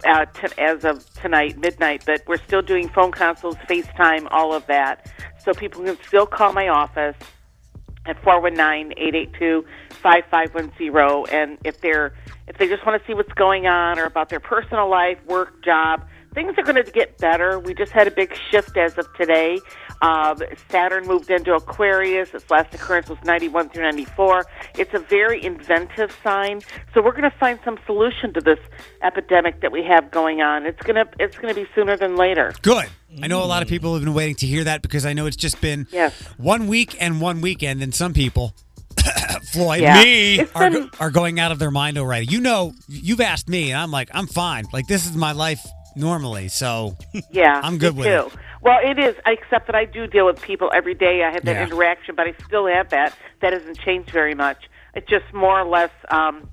[SPEAKER 9] uh, to, as of tonight, midnight. But we're still doing phone consults, FaceTime, all of that. So people can still call my office at 419-882-5510 and if they're if they just want to see what's going on or about their personal life, work, job, things are going to get better. We just had a big shift as of today. Um, Saturn moved into Aquarius. Its last occurrence was 91 through 94. It's a very inventive sign. So we're going to find some solution to this epidemic that we have going on. It's going to it's going to be sooner than later.
[SPEAKER 1] Good. I know a lot of people have been waiting to hear that because I know it's just been
[SPEAKER 9] Yes.
[SPEAKER 1] one week and one weekend, and some people, Floyd,
[SPEAKER 9] Yeah.
[SPEAKER 1] me,
[SPEAKER 9] It's
[SPEAKER 1] are, are going out of their mind already. You know, you've asked me, and I'm like, I'm fine. Like this is my life normally, so
[SPEAKER 9] Yeah,
[SPEAKER 1] I'm good with
[SPEAKER 9] too.
[SPEAKER 1] it.
[SPEAKER 9] Well, it is, except that I do deal with people every day. I have that
[SPEAKER 1] Yeah.
[SPEAKER 9] interaction, but I still have that. That hasn't changed very much. It's just more or less um,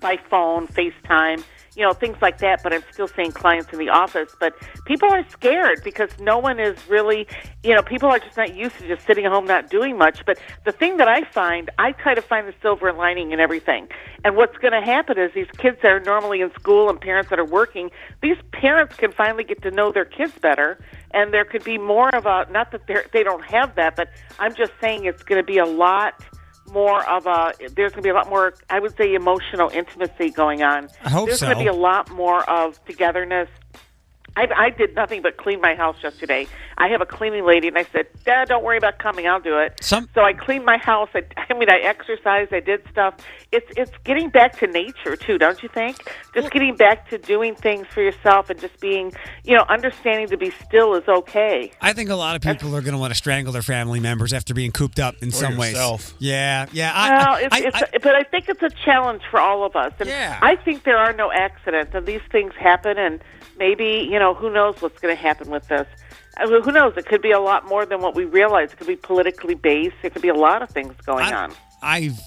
[SPEAKER 9] by phone, FaceTime, you know, things like that. But I'm still seeing clients in the office. But people are scared because no one is really, you know, people are just not used to just sitting at home not doing much. But the thing that I find, I try to find the silver lining in everything. And what's going to happen is these kids that are normally in school and parents that are working, these parents can finally get to know their kids better. And there could be more of a, not that they don't have that, but I'm just saying it's going to be a lot more of a there's going to be a lot more I would say emotional intimacy going on.
[SPEAKER 1] I hope
[SPEAKER 9] there's
[SPEAKER 1] so.
[SPEAKER 9] going to be a lot more of togetherness I, I did nothing but clean my house yesterday. I have a cleaning lady, and I said, Dad, don't worry about coming. I'll do it.
[SPEAKER 1] Some-
[SPEAKER 9] so I cleaned my house. I, I mean, I exercised. I did stuff. It's it's getting back to nature too, don't you think? Just getting back to doing things for yourself and just being, you know, understanding to be still is okay.
[SPEAKER 1] I think a lot of people are going to want to strangle their family members after being cooped up in some
[SPEAKER 2] yourself.
[SPEAKER 1] ways. Yeah, yeah. I,
[SPEAKER 9] Well,
[SPEAKER 1] I-
[SPEAKER 9] it's,
[SPEAKER 1] I-
[SPEAKER 9] it's,
[SPEAKER 1] I-
[SPEAKER 9] but I think it's a challenge for all of us. And
[SPEAKER 1] Yeah.
[SPEAKER 9] I think there are no accidents, and these things happen, and maybe, you know, who knows what's going to happen with this. I mean, who knows? It could be a lot more than what we realize. It could be politically based. It could be a lot of things going
[SPEAKER 1] I,
[SPEAKER 9] on.
[SPEAKER 1] I've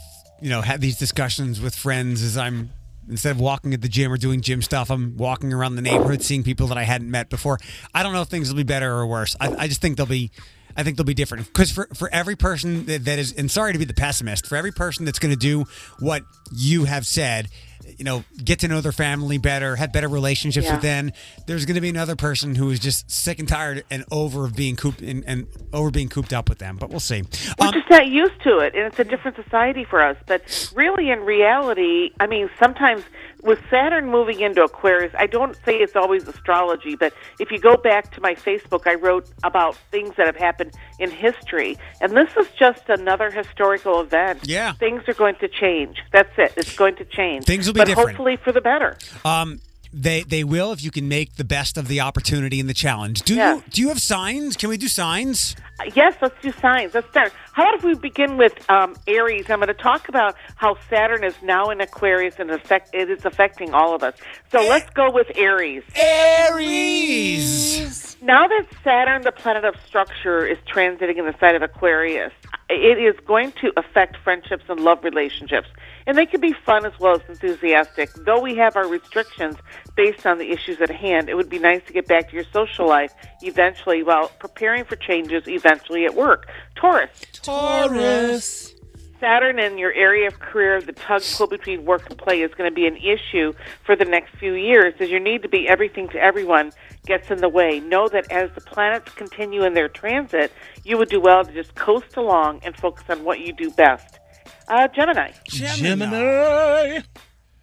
[SPEAKER 1] you know had these discussions with friends as I'm instead of walking at the gym or doing gym stuff, I'm walking around the neighborhood seeing people that I hadn't met before. I don't know if things will be better or worse. I, I just think they'll be. I think they'll be different because for, for every person that, that is, and sorry to be the pessimist, for every person that's going to do what you have said, you know, get to know their family better, have better relationships
[SPEAKER 9] Yeah.
[SPEAKER 1] with them. There's going to be another person who is just sick and tired and over of being cooped and, and over being cooped up with them. But we'll see.
[SPEAKER 9] We're
[SPEAKER 1] Um,
[SPEAKER 9] just not used to it, and it's a different society for us. But really, in reality, I mean, sometimes with Saturn moving into Aquarius, I don't say it's always astrology, but if you go back to my Facebook, I wrote about things that have happened in history, and this is just another historical event.
[SPEAKER 1] Yeah.
[SPEAKER 9] things are going to change. That's it. It's going to change.
[SPEAKER 1] Things will be
[SPEAKER 9] but
[SPEAKER 1] different.
[SPEAKER 9] hopefully for the better.
[SPEAKER 1] Um, they they will if you can make the best of the opportunity and the challenge. Do
[SPEAKER 9] Yes.
[SPEAKER 1] you do you have signs? Can we do signs?
[SPEAKER 9] Uh, Yes, let's do signs. Let's start. How about if we begin with um, Aries? I'm going to talk about how Saturn is now in Aquarius and affect, it is affecting all of us. So let's go with Aries.
[SPEAKER 1] Aries.
[SPEAKER 9] Now that Saturn, the planet of structure, is transiting in the side of Aquarius, it is going to affect friendships and love relationships. And they can be fun as well as enthusiastic. Though we have our restrictions based on the issues at hand, it would be nice to get back to your social life eventually while preparing for changes eventually at work. Taurus.
[SPEAKER 2] Taurus.
[SPEAKER 9] Saturn in your area of career, the tug pull between work and play is going to be an issue for the next few years as your need to be everything to everyone gets in the way. Know that as the planets continue in their transit, you would do well to just coast along and focus on what you do best. Uh, Gemini.
[SPEAKER 2] Gemini.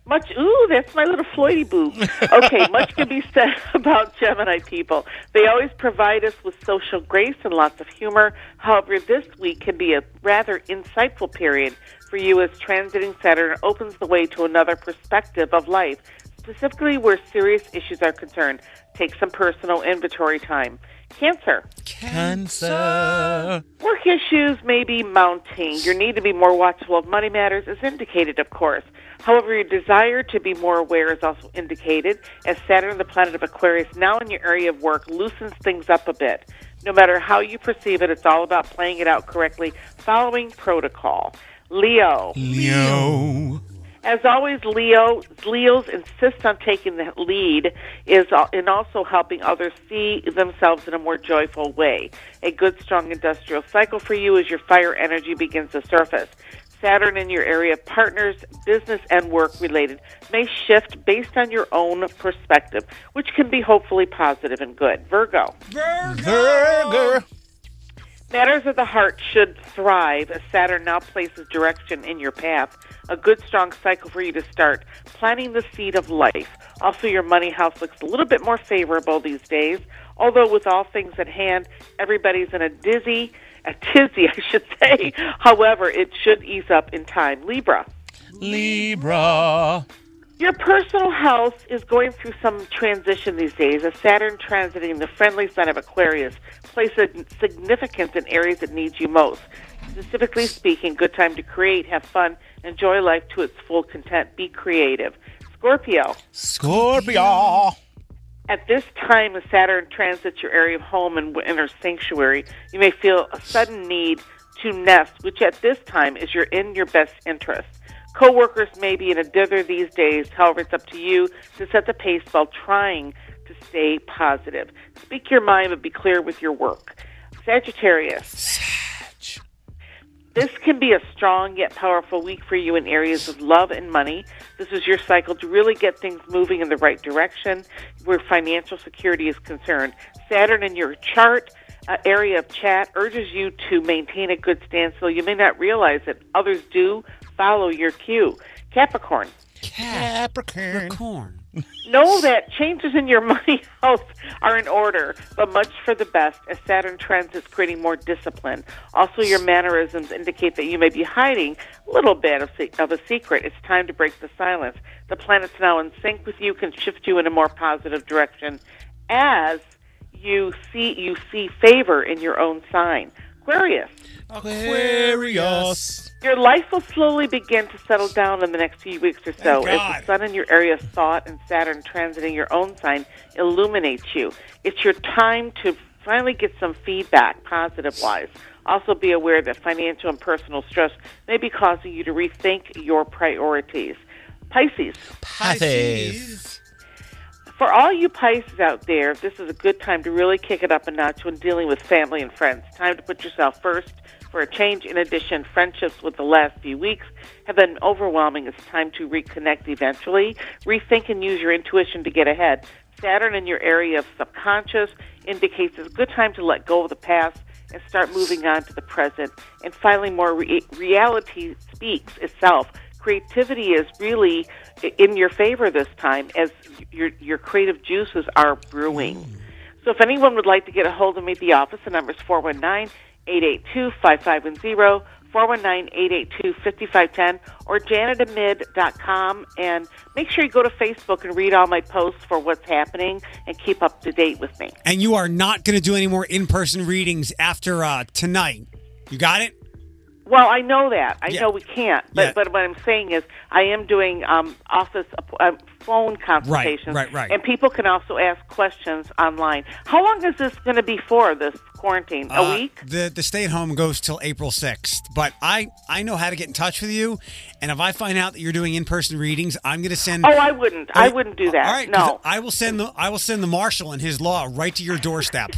[SPEAKER 9] Much, ooh, that's my little Floydy boo. Okay, much can be said about Gemini people. They always provide us with social grace and lots of humor. However, this week can be a rather insightful period for you as transiting Saturn opens the way to another perspective of life, specifically where serious issues are concerned. Take some personal inventory time. Cancer.
[SPEAKER 2] Cancer.
[SPEAKER 9] Work issues may be mounting. Your need to be more watchful of money matters is indicated, of course. However, your desire to be more aware is also indicated, as Saturn, the planet of Aquarius, now in your area of work, loosens things up a bit. No matter how you perceive it, it's all about playing it out correctly, following protocol. Leo.
[SPEAKER 2] Leo.
[SPEAKER 9] As always, Leo Leos insist on taking the lead is uh, in also helping others see themselves in a more joyful way. A good, strong industrial cycle for you as your fire energy begins to surface. Saturn in your area of partners, business, and work related may shift based on your own perspective, which can be hopefully positive and good. Virgo.
[SPEAKER 2] Virgo.
[SPEAKER 9] Matters of the heart should thrive as Saturn now places direction in your path. A good, strong cycle for you to start planting the seed of life. Also, your money house looks a little bit more favorable these days. Although, with all things at hand, everybody's in a dizzy, a tizzy, I should say. However, it should ease up in time. Libra.
[SPEAKER 2] Libra.
[SPEAKER 9] Your personal health is going through some transition these days. As Saturn transiting the friendly sign of Aquarius places significance in areas that need you most. Specifically speaking, good time to create, have fun, enjoy life to its full content, be creative. Scorpio.
[SPEAKER 2] Scorpio.
[SPEAKER 9] At this time, as Saturn transits your area of home and inner sanctuary, you may feel a sudden need to nest, which at this time is your in your best interest. Coworkers may be in a dither these days. However, it's up to you to set the pace while trying to stay positive. Speak your mind, but be clear with your work. Sagittarius. This can be a strong yet powerful week for you in areas of love and money. This is your cycle to really get things moving in the right direction where financial security is concerned. Saturn in your chart uh, area of chat urges you to maintain a good stance, so you may not realize that others do follow your cue. Capricorn.
[SPEAKER 2] Capricorn.
[SPEAKER 1] Corn.
[SPEAKER 9] Know that changes in your money health are in order, but much for the best as Saturn trends is creating more discipline. Also, your mannerisms indicate that you may be hiding a little bit of, se- of a secret. It's time to break the silence. The planets now in sync with you can shift you in a more positive direction as you see you see favor in your own sign. Aquarius.
[SPEAKER 2] Aquarius.
[SPEAKER 9] Your life will slowly begin to settle down in the next few weeks or so as the Sun in your area of thought and Saturn transiting your own sign illuminates you. It's your time to finally get some feedback, positive wise. Also, be aware that financial and personal stress may be causing you to rethink your priorities. Pisces.
[SPEAKER 2] Pisces.
[SPEAKER 9] For all you Pisces out there, this is a good time to really kick it up a notch when dealing with family and friends. Time to put yourself first for a change. In addition, friendships with the last few weeks have been overwhelming. It's time to reconnect eventually. Rethink and use your intuition to get ahead. Saturn in your area of subconscious indicates it's a good time to let go of the past and start moving on to the present. And finally, more re- reality speaks itself. Creativity is really in your favor this time as your your creative juices are brewing. So if anyone would like to get a hold of me at the office, the number is 419-882-5510, 419-882-5510, or. And make sure you go to Facebook and read all my posts for what's happening and keep up to date with me.
[SPEAKER 1] And you are not going to do any more in-person readings after uh, tonight. You got it?
[SPEAKER 9] Well, I know that. I
[SPEAKER 1] Yeah.
[SPEAKER 9] know we can't. But
[SPEAKER 1] Yeah.
[SPEAKER 9] but what I'm saying is, I am doing um, office uh, phone consultations.
[SPEAKER 1] right, right.
[SPEAKER 9] And people can also ask questions online. How long is this going to be for? This quarantine? A
[SPEAKER 1] Uh,
[SPEAKER 9] week?
[SPEAKER 1] The the stay at home goes till April 6th. But I I know how to get in touch with you. And if I find out that you're doing in-person readings, I'm going to send
[SPEAKER 9] Oh, I wouldn't. I wouldn't do that.
[SPEAKER 1] All right,
[SPEAKER 9] no.
[SPEAKER 1] I will send the I will send the marshal and his law right to your doorstep.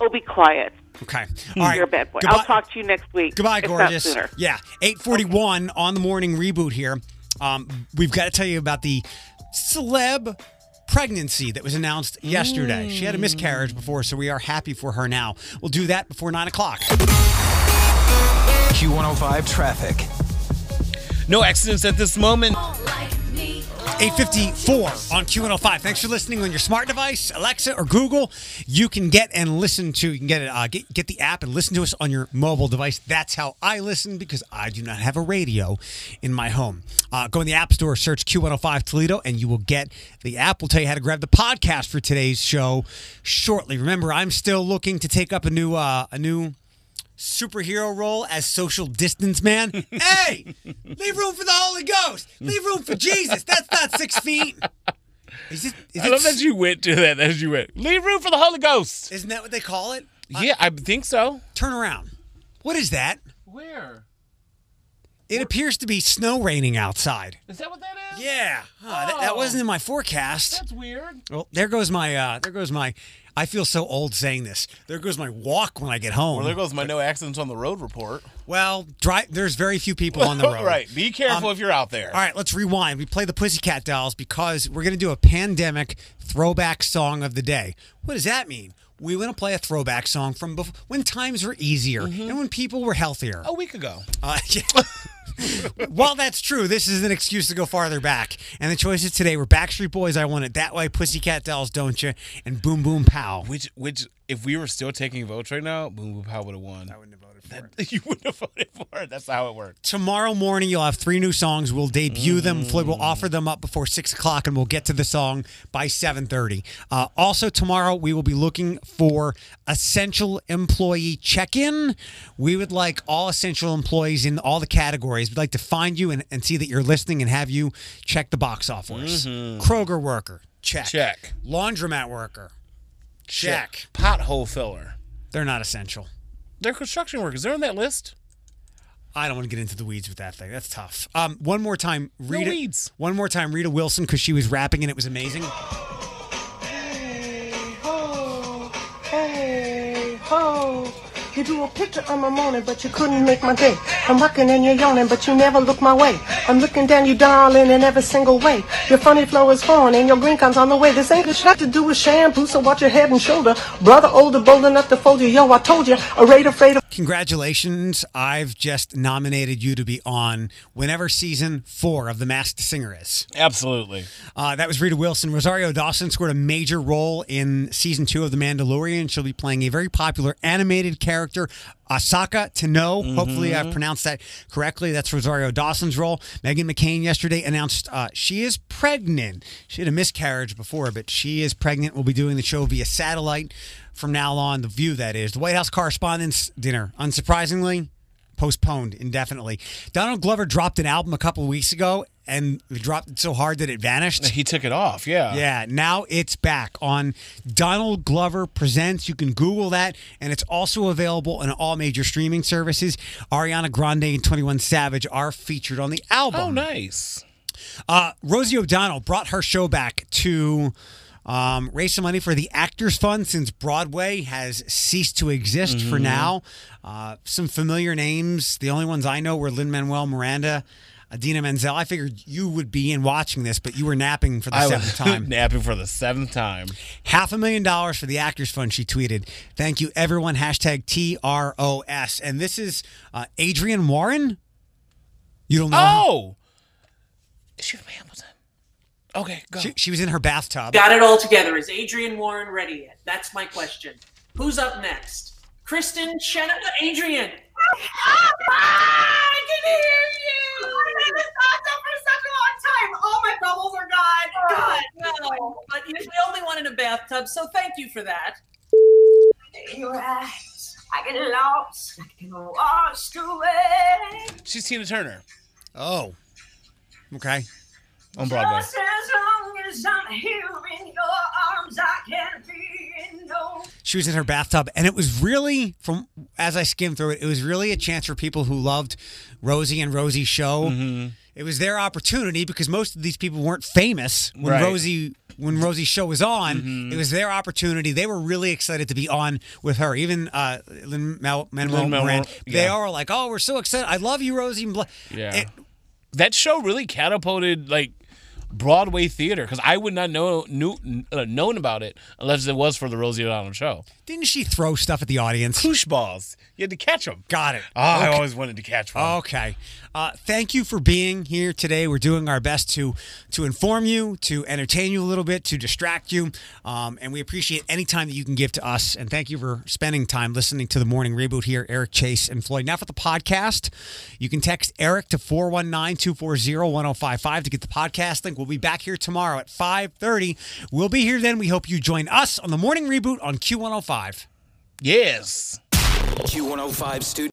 [SPEAKER 9] Oh, be quiet.
[SPEAKER 1] Okay. All right.
[SPEAKER 9] You're a bad boy.
[SPEAKER 1] Goodbye-
[SPEAKER 9] I'll talk to you next week.
[SPEAKER 1] Goodbye, gorgeous.
[SPEAKER 9] sooner.
[SPEAKER 1] Yeah, eight forty-one on the morning reboot here. Um, we've got to tell you about the celeb pregnancy that was announced yesterday. She had a miscarriage before, so we are happy for her now. We'll do that before nine o'clock.
[SPEAKER 3] Q105 traffic.
[SPEAKER 2] No accidents at this moment.
[SPEAKER 1] 854 on Q105. Thanks for listening on your smart device, Alexa or Google. You can get and listen to, you can get it, uh, get, get the app and listen to us on your mobile device. That's how I listen because I do not have a radio in my home. Uh, go in the App Store, search Q105 Toledo, and you will get the app. We'll tell you how to grab the podcast for today's show shortly. Remember, I'm still looking to take up a new, uh, a new superhero role as social distance man. hey, leave room for the Holy Ghost. Leave room for Jesus. That's not six feet. Is it? Is
[SPEAKER 2] I love that you went to that as you went. Leave room for the Holy Ghost.
[SPEAKER 1] Isn't that what they call it?
[SPEAKER 2] Yeah, I think so.
[SPEAKER 1] Turn around. What is that?
[SPEAKER 2] Where?
[SPEAKER 1] It appears to be snow raining outside.
[SPEAKER 2] Is that what that is?
[SPEAKER 1] Yeah, Huh, that, that wasn't in my forecast.
[SPEAKER 2] That's weird.
[SPEAKER 1] Well, there goes my. Uh, there goes my. I feel so old saying this. There goes my walk when I get home.
[SPEAKER 2] Well, there goes my no accidents on the road report.
[SPEAKER 1] Well, dri There's very few people on the road.
[SPEAKER 2] right. Be careful
[SPEAKER 1] Um,
[SPEAKER 2] if you're out there.
[SPEAKER 1] All right, let's rewind. We play the Pussycat Dolls because we're going to do a pandemic throwback song of the day. What does that mean? We want to play a throwback song from bef- when times were easier and when people were healthier.
[SPEAKER 2] A week ago.
[SPEAKER 1] Uh, yeah. While that's true, this is an excuse to go farther back. And the choices today were Backstreet Boys, I Want It That Way, Pussycat Dolls, Don't You, and Boom Boom Pow.
[SPEAKER 2] Which, which, if we were still taking votes right now, Boom Boom Pow would have won. I
[SPEAKER 1] wouldn't have voted for
[SPEAKER 2] that, You wouldn't have voted for it. That's how it worked.
[SPEAKER 1] Tomorrow morning, you'll have three new songs. We'll debut them. Floyd will offer them up before six o'clock, and we'll get to the song by seven thirty. Uh, also, tomorrow we will be looking for essential employee check-in. We would like all essential employees in all the categories. We'd like to find you and, and see that you're listening, and have you check the box off for us. Kroger worker, check.
[SPEAKER 2] Check.
[SPEAKER 1] Laundromat worker, check.
[SPEAKER 2] Pothole filler.
[SPEAKER 1] They're not essential.
[SPEAKER 2] They're construction workers. They're on that list.
[SPEAKER 1] I don't want to get into the weeds with that thing. That's tough. Um, one more time, Rita.
[SPEAKER 2] weeds.
[SPEAKER 1] One more time, Rita Wilson, because she was rapping and it was amazing.
[SPEAKER 4] Hey ho, hey ho. You drew a picture of my morning, but you couldn't make my day. I'm rocking and you're yawning, but you never look my way. I'm looking down you, darling, in every single way. Your funny flow is foreign, and your green con's on the way. This ain't got to do with shampoo, so watch your head and shoulder. Brother older, bold enough to fold you. Yo, I told you, afraid, afraid of.
[SPEAKER 1] Congratulations. I've just nominated you to be on whenever season four of The Masked Singer is.
[SPEAKER 2] Absolutely.
[SPEAKER 1] Uh, that was Rita Wilson. Rosario Dawson scored a major role in season two of The Mandalorian. She'll be playing a very popular animated character, Ahsoka Tano. Hopefully, I've pronounced that correctly. That's Rosario Dawson's role. Meghan McCain yesterday announced uh, she is pregnant. She had a miscarriage before, but she is pregnant. We'll be doing the show via satellite from now on. The View, that is. The White House Correspondents' Dinner, unsurprisingly, postponed indefinitely. Donald Glover dropped an album a couple weeks ago, and dropped it so hard that it vanished.
[SPEAKER 2] He took it off. Yeah.
[SPEAKER 1] Yeah, now it's back on Donald Glover Presents. You can Google that, and it's also available on all major streaming services. Ariana Grande and 21 Savage are featured on the album.
[SPEAKER 2] Oh, nice.
[SPEAKER 1] Uh, Rosie O'Donnell brought her show back to um, raise some money for the Actors Fund since Broadway has ceased to exist for
[SPEAKER 2] Mhm.
[SPEAKER 1] now. Uh, some familiar names. The only ones I know were Lin Manuel Miranda. Idina Menzel. I figured you would be in watching this, but you were napping for the
[SPEAKER 2] I
[SPEAKER 1] seventh
[SPEAKER 2] was
[SPEAKER 1] time.
[SPEAKER 2] napping for the seventh time.
[SPEAKER 1] Half a million dollars for the Actors Fund, she tweeted. Thank you, everyone. Hashtag TROS. And this is uh, Adrienne Warren. You don't know? her?
[SPEAKER 2] Oh! Is she from Hamilton? Okay, go.
[SPEAKER 1] She, she was in her bathtub.
[SPEAKER 10] Got it all together. Is Adrienne Warren ready yet? That's my question. Who's up next? Kristen, Shannon, Adrienne.
[SPEAKER 11] I can hear you. I've been stopped up for such a long time. All my bubbles are gone. Oh, God,
[SPEAKER 10] no. But you're the only one in a bathtub, so thank you for that.
[SPEAKER 11] You're right. I get lost. I get washed away.
[SPEAKER 2] She's Tina Turner
[SPEAKER 1] Oh. Okay.
[SPEAKER 2] On Broadway.
[SPEAKER 11] Just as long as I'm here in your arms, I can be no.
[SPEAKER 1] She was in her bathtub, and it was really, from as I skimmed through it, it was really a chance for people who loved Rosie and Rosie's show.
[SPEAKER 2] Mm-hmm.
[SPEAKER 1] It was their opportunity because most of these people weren't famous when
[SPEAKER 2] Right.
[SPEAKER 1] Rosie when Rosie's show was on.
[SPEAKER 2] Mhm.
[SPEAKER 1] It was their opportunity. They were really excited to be on with her. Even uh, Lin Manuel
[SPEAKER 2] Lin-Manuel,
[SPEAKER 1] they
[SPEAKER 2] yeah.
[SPEAKER 1] are like, "Oh, we're so excited! I love you, Rosie." and blah."
[SPEAKER 2] Yeah.
[SPEAKER 1] It-
[SPEAKER 2] that show really catapulted like Broadway theater because I would not know knew uh, known about it unless it was for the Rosie O'Donnell show.
[SPEAKER 1] Didn't she throw stuff at the audience?
[SPEAKER 2] Koosh balls. You had to catch them.
[SPEAKER 1] Got it.
[SPEAKER 2] Oh, I always wanted to catch one.
[SPEAKER 1] Okay. Uh, thank you for being here today. We're doing our best to to inform you, to entertain you a little bit, to distract you, um, and we appreciate any time that you can give to us. And thank you for spending time listening to the morning reboot here, Eric Chase and Floyd. Now for the podcast, you can text Eric to 419-240-1055 to get the podcast link. We'll be back here tomorrow at 5:30. We'll be here then. We hope you join us on the morning reboot on Q105.
[SPEAKER 2] Yes.
[SPEAKER 3] Q105 Studio.